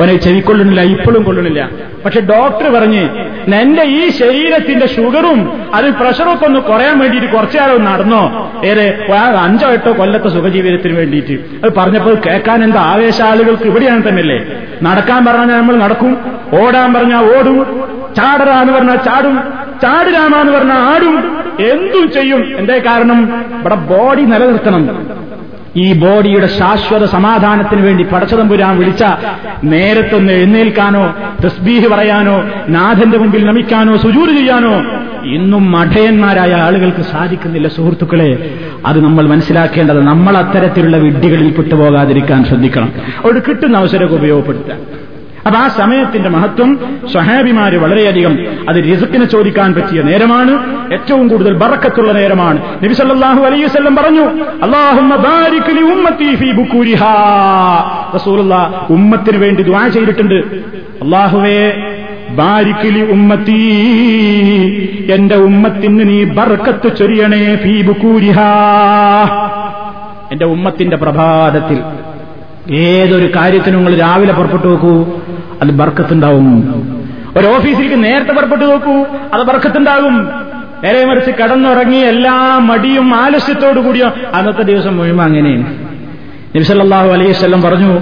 അവനെ ചെവിക്കൊള്ളണില്ല ഇപ്പോഴും കൊള്ളുന്നില്ല. പക്ഷെ ഡോക്ടർ പറഞ്ഞ് നിന്റെ ഈ ശരീരത്തിന്റെ ഷുഗറും അത് പ്രഷറൊക്കെ ഒന്ന് കുറയാൻ വേണ്ടിയിട്ട് കുറച്ചുകാലം നടന്നോ. ഏറെ അഞ്ചോ എട്ടോ കൊല്ലത്തെ സുഖജീവിതത്തിന് വേണ്ടിയിട്ട്. അത് പറഞ്ഞപ്പോൾ കേൾക്കാൻ എന്താ ആവേശ ആളുകൾക്ക് ഇവിടെയാണ് തന്നെയല്ലേ നടക്കാൻ പറഞ്ഞാൽ നമ്മൾ നടക്കും ഓടാൻ പറഞ്ഞാൽ ഓടും ചാടറാന്ന് പറഞ്ഞാൽ ചാടും. ചാടുരാമാന്ന് പറഞ്ഞാൽ ആരും എന്തും ചെയ്യും. എന്തേ കാരണം? ഇവിടെ ബോഡി നിലനിർത്തണം. ഈ ബോഡിയുടെ ശാശ്വത സമാധാനത്തിന് വേണ്ടി പടച്ചതമ്പുരാൻ വിളിച്ച നേരത്തൊന്ന് എഴുന്നേൽക്കാനോ തസ്ബീഹ് പറയാനോ നാഥന്റെ മുമ്പിൽ നമിക്കാനോ സുജൂര് ചെയ്യാനോ ഇന്നും മഠയന്മാരായ ആളുകൾക്ക് സാധിക്കുന്നില്ല സുഹൃത്തുക്കളെ. അത് നമ്മൾ മനസ്സിലാക്കേണ്ടത് നമ്മൾ അത്തരത്തിലുള്ള വിഡ്ഢികളിൽ പെട്ടുപോകാതിരിക്കാൻ ശ്രദ്ധിക്കണം. അവിടെ കിട്ടുന്ന അവസരമൊക്കെ അപ്പൊ ആ സമയത്തിന്റെ മഹത്വം സ്വഹാബിമാര് വളരെയധികം അത് റിസുക്കിനെ ചോദിക്കാൻ പറ്റിയ നേരമാണ്. ഏറ്റവും കൂടുതൽ ബറക്കത്തുള്ള നേരമാണ്. നബി സല്ലല്ലാഹു അലൈഹി വസല്ലം പറഞ്ഞു റസൂലുള്ളാഹ് ഉമ്മത്തിന് വേണ്ടി ദ്വാ ചെയ്തിട്ടുണ്ട്. അള്ളാഹുവേ ബാരിക്കിലി ഉമ്മത്തി എന്റെ ഉമ്മത്തിന് നീ ബർക്കത്ത് ചൊരിയണേ ഫീ ബുക്കൂരിഹാ എന്റെ ഉമ്മത്തിന്റെ പ്രഭാതത്തിൽ ഏതൊരു കാര്യത്തിനും നിങ്ങൾ രാവിലെ പുറപ്പെട്ടു നോക്കൂ അത് ബർക്കത്തുണ്ടാവും. ഒരു ഓഫീസിലേക്ക് നേരത്തെ പുറപ്പെട്ടു നോക്കൂ അത് ബർക്കത്തുണ്ടാകും. നേരെ മറിച്ച് കടന്നുറങ്ങി എല്ലാ മടിയും ആലസ്യത്തോടു കൂടിയോ അന്നത്തെ ദിവസം മുഴുവൻ അങ്ങനെയാണ് അലൈഹി സ്വല്ലം പറഞ്ഞു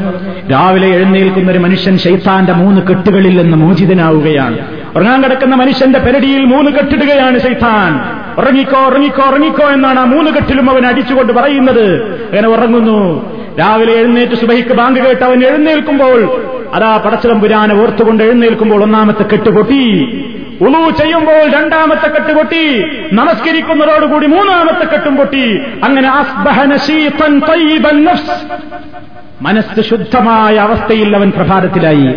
രാവിലെ എഴുന്നേൽക്കുന്ന ഒരു മനുഷ്യൻ ശൈത്താന്റെ മൂന്ന് കെട്ടുകളിൽ നിന്ന് മോചിതനാവുകയാണ്. ഉറങ്ങാൻ കിടക്കുന്ന മനുഷ്യന്റെ പെരടിയിൽ മൂന്ന് കെട്ടിടുകയാണ് ശൈത്താൻ. ഉറങ്ങിക്കോ ഉറങ്ങിക്കോ ഉറങ്ങിക്കോ എന്നാണ് ആ മൂന്ന് കെട്ടിലും അവൻ അടിച്ചുകൊണ്ട് പറയുന്നത്. അങ്ങനെ ഉറങ്ങുന്നു. രാവിലെ എഴുന്നേറ്റ് സുബഹിക്ക് ബാങ്ക് കേട്ട് അവൻ എഴുന്നേൽക്കുമ്പോൾ അതാ പടച്ചിലമ്പുരാനെ ഓർത്തുകൊണ്ട് എഴുന്നേൽക്കുമ്പോൾ ഒന്നാമത്തെ കെട്ട് പൊട്ടി ഉളു ചെയ്യുമ്പോൾ രണ്ടാമത്തെ കെട്ട് പൊട്ടി നമസ്കരിക്കുന്നതോടുകൂടി മൂന്നാമത്തെ കെട്ടും പൊട്ടി അങ്ങനെ മനസ്സ് ശുദ്ധമായ അവസ്ഥയിൽ അവൻ പ്രഭാതത്തിലായി.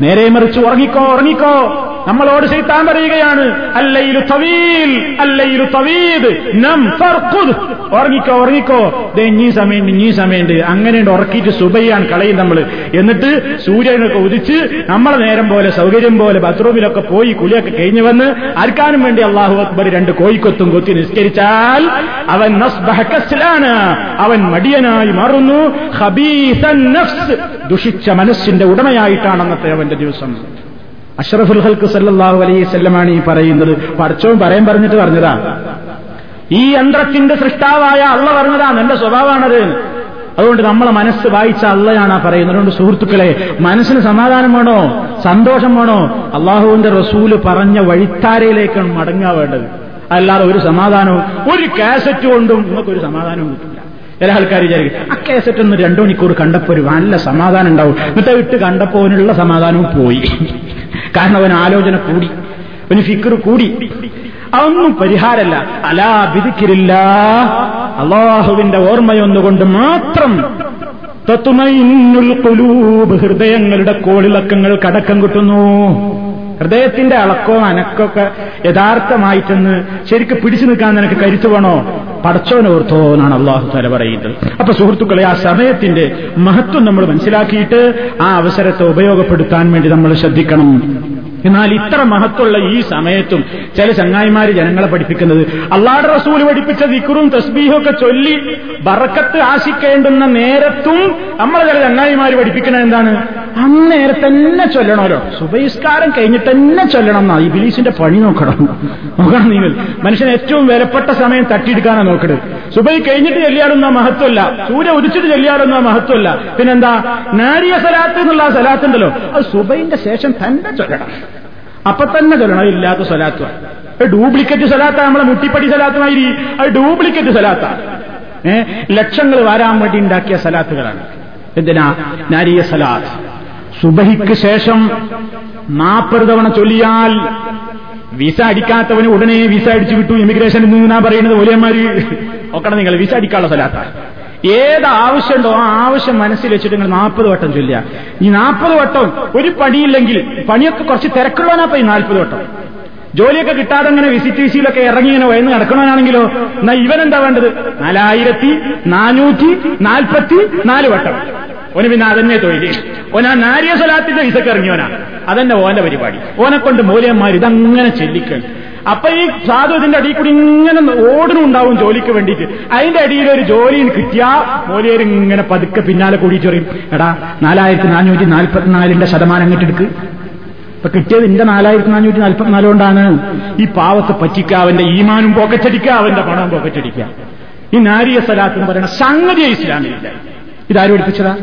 നേരെ മറിച്ച് ഉറങ്ങിക്കോ ഉറങ്ങിക്കോ. നമ്മളോട് ശൈത്താൻ പറയുകയാണ് അല്ലയിലു തവീൽ അല്ലയിലു തവീദ് നം ഫർഖുദ്. ഉറങ്ങിക്കോ ഉറങ്ങിക്കോ. ഇഞ്ഞീ സമയമുണ്ട് ഇഞ്ഞീ സമയമുണ്ട് അങ്ങനെ ഉറക്കിയിട്ട് സുബയ്യാണ് കളയും നമ്മൾ എന്നിട്ട് സൂര്യനൊക്കെ ഉദിച്ച് നമ്മളെ നേരം പോലെ സൗകര്യം പോലെ ബാത്റൂമിലൊക്കെ പോയി കുളിയൊക്കെ കഴിഞ്ഞു വന്ന് ആർക്കാനും വേണ്ടി അള്ളാഹു അക്ബർ രണ്ട് കോഴിക്കൊത്തും കൊത്തി നിസ്കരിച്ചാൽ അവൻ അവൻ മടിയനായി മാറുന്നു. ഹബീസൻ നഫ്സ് ദുഷിച്ച മനസ്സിന്റെ ഉടമയായിട്ടാണ് അന്നത്തെ അവന്റെ ദിവസം. അഷ്റഫുൽ ഹൽക്ക് സല്ലാഹു അലൈവല്ലമാണ് ഈ പറയുന്നത്. പഠിച്ചവും പറയാൻ പറഞ്ഞിട്ട് പറഞ്ഞതാ. ഈ യന്ത്രത്തിന്റെ സൃഷ്ടാവായ അള്ള പറഞ്ഞതാ. എന്റെ സ്വഭാവമാണത്. അതുകൊണ്ട് നമ്മളെ മനസ്സ് വായിച്ച അള്ളയാണ് പറയുന്നത്. അതുകൊണ്ട് സുഹൃത്തുക്കളെ മനസ്സിന് സമാധാനം വേണോ? സന്തോഷം വേണോ? അള്ളാഹുവിന്റെ റസൂൽ പറഞ്ഞ വഴിത്താരയിലേക്കാണ് മടങ്ങാ വേണ്ടത് അല്ലാതെ ഒരു സമാധാനവും ഒരു കാസറ്റ് കൊണ്ടും നിങ്ങൾക്കൊരു സമാധാനവും കിട്ടില്ല. ചില ആൾക്കാർ വിചാരിക്കും ആ കാസറ്റ് ഒന്ന് രണ്ടു മണിക്കൂർ കണ്ടപ്പോ ഒരു നല്ല സമാധാനം ഉണ്ടാവും. എന്നിട്ട് ഇട്ട് കണ്ടപ്പോ അതിനുള്ള സമാധാനവും പോയി. കാരണം അവൻ ആലോചന കൂടി. അവന് ഫിക്കർ കൂടി. അതൊന്നും പരിഹാരമല്ല. അലാ വിധിക്കില്ല അള്ളാഹുവിന്റെ ഓർമ്മയൊന്നുകൊണ്ട് മാത്രം തത്തുമൈന്നുൽ കുലൂബ് ഹൃദയങ്ങളുടെ കോളിളക്കങ്ങൾ കടക്കം കിട്ടുന്നു. ഹൃദയത്തിന്റെ അളക്കോ അനക്കൊക്കെ യഥാർത്ഥമായിട്ടെന്ന് ശരിക്കും പിടിച്ചു നിൽക്കാൻ നിനക്ക് കരുത്തു വേണോ? പടച്ചോനോർത്തോ എന്നാണ് അള്ളാഹു തല പറയുന്നത്. അപ്പൊ സുഹൃത്തുക്കളെ ആ സമയത്തിന്റെ മഹത്വം നമ്മൾ മനസ്സിലാക്കിയിട്ട് ആ അവസരത്തെ ഉപയോഗപ്പെടുത്താൻ വേണ്ടി നമ്മൾ ശ്രദ്ധിക്കണം. എന്നാൽ ഇത്ര മഹത്തുള്ള ഈ സമയത്തും ചില ചങ്ങായിമാര് ജനങ്ങളെ പഠിപ്പിക്കുന്നത് അള്ളാടെ റസൂൽ പഠിപ്പിച്ച ദിക്കുറും തസ്ബീഹും ഒക്കെ ചൊല്ലി ബറക്കത്ത് ആശിക്കേണ്ടുന്ന നേരത്തും നമ്മളെ ചില ചങ്ങായിമാര് പഠിപ്പിക്കുന്നത് എന്താണ്? അന്നേരം തന്നെ ചൊല്ലണമല്ലോ. സുബഹിസ്കാരം കഴിഞ്ഞിട്ട് തന്നെ ചൊല്ലണം എന്നാ ഈ ബിലീസിന്റെ പണി നോക്കണം. നോക്കണം നീ മനുഷ്യൻ ഏറ്റവും വിലപ്പെട്ട സമയം തട്ടിയെടുക്കാനാണ് നോക്കരുത് സുബൈ കഴിഞ്ഞിട്ട് ചൊല്ലിയാടുന്ന മഹത്വമല്ല സൂര്യ ഉദിച്ചിട്ട് ചൊല്ലിയാടുന്ന മഹത്വമല്ല പിന്നെന്താ? നാരിയ സലാത്ത് എന്നുള്ള സലാത്തുണ്ടല്ലോ. അത് സുബൈന്റെ ശേഷം തന്നെ ചൊല്ലണം. അപ്പൊ തന്നെ ചൊല്ലണം. ഇല്ലാത്ത സലാത്താണ് ഡ്യൂപ്ലിക്കേറ്റ് സലാത്ത. നമ്മളെ മുട്ടിപ്പടി സലാത്തുമായിരി. അത് ഡ്യൂപ്ലിക്കേറ്റ് സലാത്ത. ഏഹ് ലക്ഷങ്ങൾ വരാൻ വേണ്ടി ഉണ്ടാക്കിയ സലാത്തുകളാണ്. എന്തിനാ? നാരിയ സലാത്ത്. സുബഹിക്ക് ശേഷം നാൽപ്പത് തവണ ചൊല്ലിയാൽ വിസ അടിക്കാത്തവന് ഉടനെ വിസ അടിച്ചു വിട്ടു. ഇമിഗ്രേഷനിൽ നിന്നാ പറയുന്നത് ഓലിയന്മാര് ഒക്കണം നിങ്ങൾ വിസ അടിക്കാനുള്ള സ്ഥലത്താണ് ഏത് ആവശ്യമുണ്ടോ ആ ആവശ്യം മനസ്സിൽ വെച്ചിട്ട് നിങ്ങൾ നാൽപ്പത് വട്ടം ചൊല്ലുക. ഈ നാൽപ്പത് വട്ടം ഒരു പണിയില്ലെങ്കിൽ പണിയൊക്കെ കുറച്ച് തിരക്കുള്ളവനാ ഈ നാൽപ്പത് വട്ടം. ജോലിയൊക്കെ കിട്ടാതെ അങ്ങനെ വിസിറ്റ് വിസിയിലൊക്കെ ഇറങ്ങി ഇങ്ങനെ വയന്ന് നടക്കണവനാണെങ്കിലോ എന്നാ ഇവനെന്താ വേണ്ടത്? നാലായിരത്തി നാനൂറ്റി നാൽപ്പത്തി നാല് വട്ടം. ഓന് പിന്നെ അതന്നെ തൊഴിൽ ഓൻ ആ നാരിയ സ്വലാത്തിന്റെ വിസക്ക് ഇറങ്ങിയോനാ അതന്നെ ഓന്റെ പരിപാടി. ഓനെ കൊണ്ട് മൂലയന്മാർ ഇതങ്ങനെ ചെല്ലിക്കണം. അപ്പൊ ഈ സാധു ഇതിന്റെ അടിയിൽ കൂടി ഇങ്ങനെ ഓടണുണ്ടാവും ജോലിക്ക് വേണ്ടിയിട്ട്. അതിന്റെ അടിയിൽ ഒരു ജോലി കിട്ടിയാ മോലിയർ ഇങ്ങനെ പതുക്കെ പിന്നാലെ കൂടിയിട്ട് പറയും എടാ നാലായിരത്തി നാനൂറ്റി നാൽപ്പത്തിനാലിന്റെ ശതമാനം അങ്ങോട്ടെടുക്ക് ഇപ്പൊ കിട്ടിയത് ഇന്റെ നാലായിരത്തി നാനൂറ്റി നാൽപ്പത്തിനാല് കൊണ്ടാണ്. ഈ പാവത്തെ പറ്റിക്കുക അവന്റെ ഈമാനും പോക്കറ്റടിക്കുക അവന്റെ പണവും പോക്കറ്റടിക്കുക. ഈ നാരിയ സലാത്തും പറയുന്ന സംഗതി ഇസ്ലാമിലില്ല. ഇതാരും പഠിപ്പിച്ചതാ?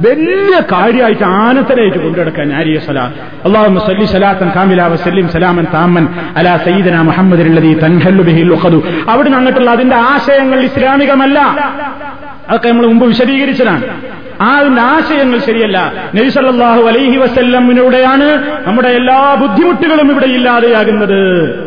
വലിയ കാര്യമായിട്ട് ആനത്തനായിട്ട് കൊണ്ടുനടക്കാൻ ആര്യ സലാം. അള്ളാഹു സല്ലി സലാത്തൻ കാമില വസല്ലിം സലാമൻ താമൻ അലാ സയ്യിദന മുഹമ്മദിനുള്ളതി തൻഹല്ലു ബിഹിൽ ഉഖദു. അവിടെ അങ്ങോട്ടുള്ള അതിന്റെ ആശയങ്ങൾ ഇസ്ലാമികമല്ല. അതൊക്കെ നമ്മൾ മുമ്പ് വിശദീകരിച്ചതാണ്. ആ അതിന്റെ ആശയങ്ങൾ ശരിയല്ല. നബിസല്ലാഹു അലൈഹി വസല്ലമിലൂടെയാണ് നമ്മുടെ എല്ലാ ബുദ്ധിമുട്ടുകളും ഇവിടെ ഇല്ലാതെയാകുന്നത്.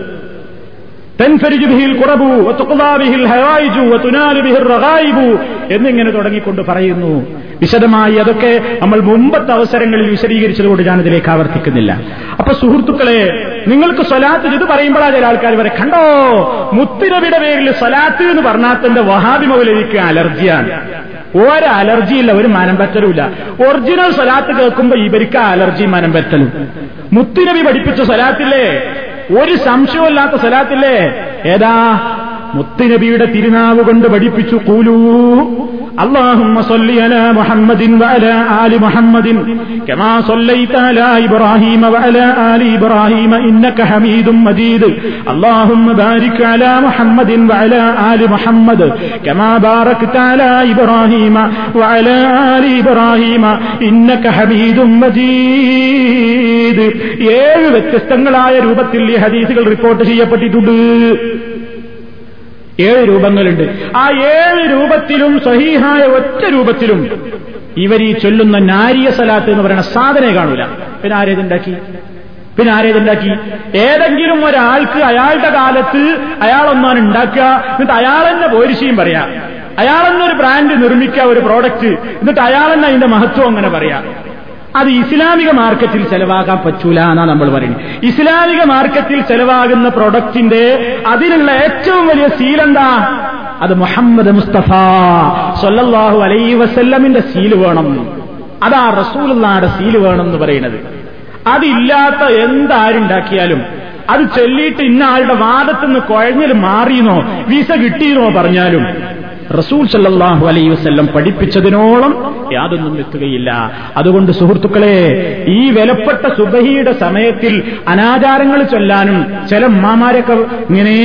എന്നിങ്ങനെ തുടങ്ങിക്കൊണ്ട് പറയുന്നു. വിശദമായി അതൊക്കെ നമ്മൾ മുമ്പത്തെ അവസരങ്ങളിൽ വിശദീകരിച്ചതുകൊണ്ട് ഞാനിതിലേക്ക് ആവർത്തിക്കുന്നില്ല. അപ്പൊ സുഹൃത്തുക്കളെ നിങ്ങൾക്ക് സ്വലാത്ത് ഇത് പറയുമ്പോഴാണ് ചില ആൾക്കാർ വരെ കണ്ടോ മുത്തിനബിയുടെ പേരിൽ സ്വലാത്ത് എന്ന് പറഞ്ഞാൽ തന്റെ വഹാബി മൗലവിക്ക് അലർജിയാണ്. ഒരു അലർജിയില്ല ഒരു മനം പറ്റലുമില്ല ഒറിജിനൽ സ്വലാത്ത് കേൾക്കുമ്പോ ഇവർക്ക് അലർജി മനം പറ്റലും മുത്തുനബി പഠിപ്പിച്ച സ്വലാത്തില്ലേ? ഒരു സംശയമില്ലാത്ത സ്വലാത്തില്ലേ ഏതാ മുത്തുനബിയുടെ തിരുനാവ് കൊണ്ട് പഠിപ്പിച്ചു കൂലൂ اللهم صل على محمد وعلى آل محمد كما صليت على إبراهيم وعلى آل إبراهيم إنك حميد مجيد اللهم بارك على محمد وعلى آل محمد كما باركت على إبراهيم وعلى آل إبراهيم إنك حميد مجيد ഏഴ് വ്യത്യസ്തങ്ങളായ രൂപത്തിൽ ഈ ഹദീസുകൾ റിപ്പോർട്ട് ചെയ്യപ്പെട്ടിട്ടുണ്ട്. ഏഴ് രൂപങ്ങളുണ്ട്. ആ ഏഴ് രൂപത്തിലും സഹീഹായ ഒറ്റ രൂപത്തിലും ഇവർ ഈ ചൊല്ലുന്ന നാരിയ സലാത്ത് എന്ന് പറയുന്ന സാധനയെ കാണൂല. പിന്നെ ആരേതുണ്ടാക്കി പിന്നെ ആരേതുണ്ടാക്കി ഏതെങ്കിലും ഒരാൾക്ക് അയാളുടെ കാലത്ത് അയാളൊന്നാണ് ഉണ്ടാക്കുക. എന്നിട്ട് അയാൾ തന്നെ പോരിശയും പറയാ. അയാൾ ബ്രാൻഡ് നിർമ്മിക്കുക ഒരു പ്രോഡക്റ്റ്. എന്നിട്ട് അയാൾ തന്നെ അതിന്റെ മഹത്വം അങ്ങനെ പറയാ. അത് ഇസ്ലാമിക മാർക്കറ്റിൽ ചെലവാകാൻ പറ്റൂല എന്നാണ് നമ്മൾ പറയുന്നത് ഇസ്ലാമിക മാർക്കറ്റിൽ ചെലവാകുന്ന പ്രൊഡക്റ്റിന്റെ അതിനുള്ള ഏറ്റവും വലിയ സീലെന്താ അത് മുഹമ്മദ് മുസ്തഫ സൊല്ലാഹു അലൈ വസല്ലമിന്റെ സീൽ വേണം. അതാ റസൂലുള്ളാടെ സീൽ വേണം എന്ന് പറയുന്നത്. അതില്ലാത്ത എന്താരുണ്ടാക്കിയാലും അത് ചൊല്ലിയിട്ട് ഇന്ന ആളുടെ വാദത്തുനിന്ന് കുഴഞ്ഞൽ മാറിയെന്നോ വിസ കിട്ടിയെന്നോ പറഞ്ഞാലും റസൂൽ സല്ലാഹു അലൈ വസ്ല്ലം പഠിപ്പിച്ചതിനോളം യാതൊന്നും എത്തുകയില്ല. അതുകൊണ്ട് സുഹൃത്തുക്കളെ ഈ വിലപ്പെട്ട സുബഹിയുടെ സമയത്തിൽ അനാചാരങ്ങൾ ചൊല്ലാനും ചില ഉമ്മാമാരൊക്കെ ഇങ്ങനെ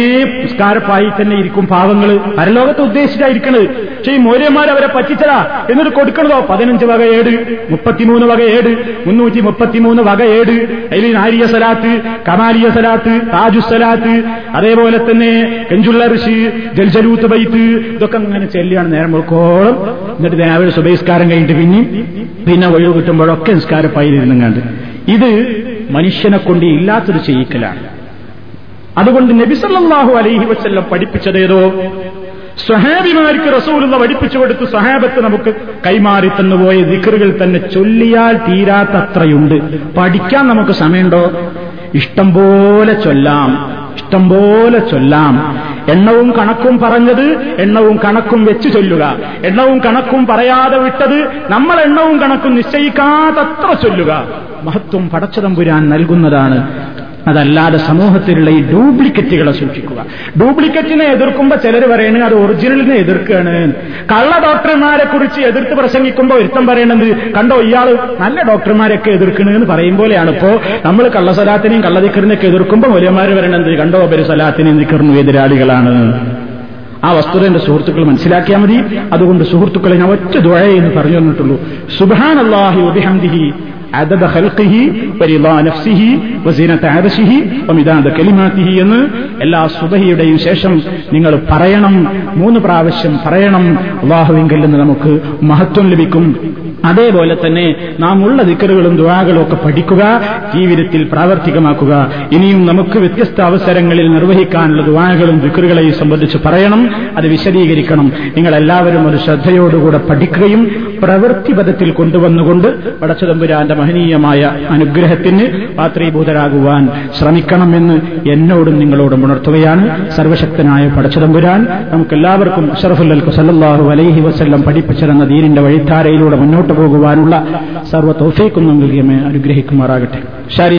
സ്കാരപ്പായി തന്നെ ഇരിക്കും പാവങ്ങൾ പരലോകത്ത് ഉദ്ദേശിച്ചായിരിക്കണത് പക്ഷേ ഈ മൗര്യന്മാർ അവരെ പറ്റിച്ചതാ. എന്നിട്ട് കൊടുക്കണതോ? പതിനഞ്ച് വക ഏട് മുപ്പത്തിമൂന്ന് വക ഏട് മുന്നൂറ്റി മുപ്പത്തിമൂന്ന് വക ഏട് അതിൽ നാരിയ സലാത്ത് കമാലിയ സലാത്ത് താജു സലാത്ത് അതേപോലെ തന്നെ കെഞ്ചുള്ള ഋഷി ജൽജലൂത്ത് ബൈത്ത് ഇതൊക്കെ അങ്ങനെ ചെല്ലുകയാണ് നേരം മുൾക്കോളം എന്നിട്ട് രാവിലെ സുബഹിസ്കാരം കഴിഞ്ഞിട്ട് പിന്നെയും പിന്നെ ഒഴിവ് കിട്ടുമ്പോഴൊക്കെ നിസ്കാരപ്പായിരുന്നുങ്ങാണ്ട് ഇത് മനുഷ്യനെ കൊണ്ട് ഇല്ലാത്തൊരു ചെയ്യിക്കലാണ്. അതുകൊണ്ട് നബിസല്ലാഹു അലൈഹി വസ്ല്ലം പഠിപ്പിച്ചതേതോ സ്വഹാബിമാർക്ക് റസൂലുള്ള പഠിപ്പിച്ചു കൊടുത്ത് സ്വഹാബത്ത് നമുക്ക് കൈമാറി തന്നുപോയ ദിക്കറുകൾ തന്നെ ചൊല്ലിയാൽ തീരാത്തത്രയുണ്ട്. പഠിക്കാൻ നമുക്ക് സമയമുണ്ടോ? ഇഷ്ടം പോലെ ചൊല്ലാം. ഇഷ്ടം പോലെ ചൊല്ലാം. എണ്ണവും കണക്കും പറഞ്ഞത് എണ്ണവും കണക്കും വെച്ച് ചൊല്ലുക. എണ്ണവും കണക്കും പറയാതെ വിട്ടത് നമ്മൾ എണ്ണവും കണക്കും നിശ്ചയിക്കാതത്ര ചൊല്ലുക. മഹത്വം പടച്ചതമ്പുരാൻ നൽകുന്നതാണ്. അതല്ലാതെ സമൂഹത്തിലുള്ള ഈ ഡ്യൂപ്ലിക്കറ്റുകളെ സൂക്ഷിക്കുക. ഡ്യൂപ്ലിക്കറ്റിനെ എതിർക്കുമ്പോൾ ചിലർ പറയണ അത് ഒറിജിനലിനെ എതിർക്കുകയാണ് കള്ള ഡോക്ടർമാരെ കുറിച്ച് എതിർത്ത് പ്രസംഗിക്കുമ്പോൾ ഒരുത്തം പറയണത് കണ്ടോ ഇയാൾ നല്ല ഡോക്ടർമാരൊക്കെ എതിർക്കണെന്ന് പറയും പോലെയാണ്. ഇപ്പോ നമ്മൾ കള്ളസലാത്തിനെയും കള്ളതിക്കറിനെയൊക്കെ എതിർക്കുമ്പോൾ വലിയമാർ പറയണത് കണ്ടോ ഒരു സലാത്തിനെയും ദിക്കറിനും എതിരാളികളാണ്. ആ വസ്തുത എന്റെ സുഹൃത്തുക്കൾ മനസ്സിലാക്കിയാൽ മതി. അതുകൊണ്ട് സുഹൃത്തുക്കളെ ഞാൻ ഒറ്റ ദുഴയെന്ന് പറഞ്ഞു തന്നിട്ടുള്ളൂ. അള്ളാഹി ഒബിഹംദിഹി അദദ ഖൽഖിഹി വരിദാ നഫ്സിഹി വസീനത ആദശിഹി വമിദാദ കലിമാതിഹി എന്ന് എല്ലാ സുബഹിയുടെയും ശേഷം നിങ്ങൾ പറയണം മൂന്ന് പ്രാവശ്യം പറയണം. അള്ളാഹുവിങ്കിൽ നിന്ന് നമുക്ക് മഹത്വം ലഭിക്കും. അതേപോലെ തന്നെ നാം ഉള്ള ദിക്കറുകളും ദുവാകളും ഒക്കെ പഠിക്കുക ജീവിതത്തിൽ പ്രാവർത്തികമാക്കുക. ഇനിയും നമുക്ക് വ്യത്യസ്ത അവസരങ്ങളിൽ നിർവഹിക്കാനുള്ള ദുവാകളും ദിക്കറുകളെയും സംബന്ധിച്ച് പറയണം അത് വിശദീകരിക്കണം. നിങ്ങൾ എല്ലാവരും ഒരു ശ്രദ്ധയോടുകൂടെ പഠിക്കുകയും പ്രവൃത്തിപഥത്തിൽ കൊണ്ടുവന്നുകൊണ്ട് പടച്ചതമ്പുരാന്റെ മഹനീയമായ അനുഗ്രഹത്തിന് പാത്രീഭൂതരാകുവാൻ ശ്രമിക്കണമെന്ന് എന്നോടും നിങ്ങളോടും ഉണർത്തുകയാണ്. സർവശക്തനായ പടച്ചതമ്പുരാൻ നമുക്കെല്ലാവർക്കും അഷറഫുല്ലൽ സല്ലാഹു അലൈഹി വസ്ല്ലം പഠിപ്പിച്ചിരുന്ന ദീനിന്റെ വഴിത്താരയിലൂടെ മുന്നോട്ട് പോകുവാനുള്ള സർവ തൗഫീക്കും നൽകിയമേ അനുഗ്രഹിക്കുമാറാകട്ടെ. ശരി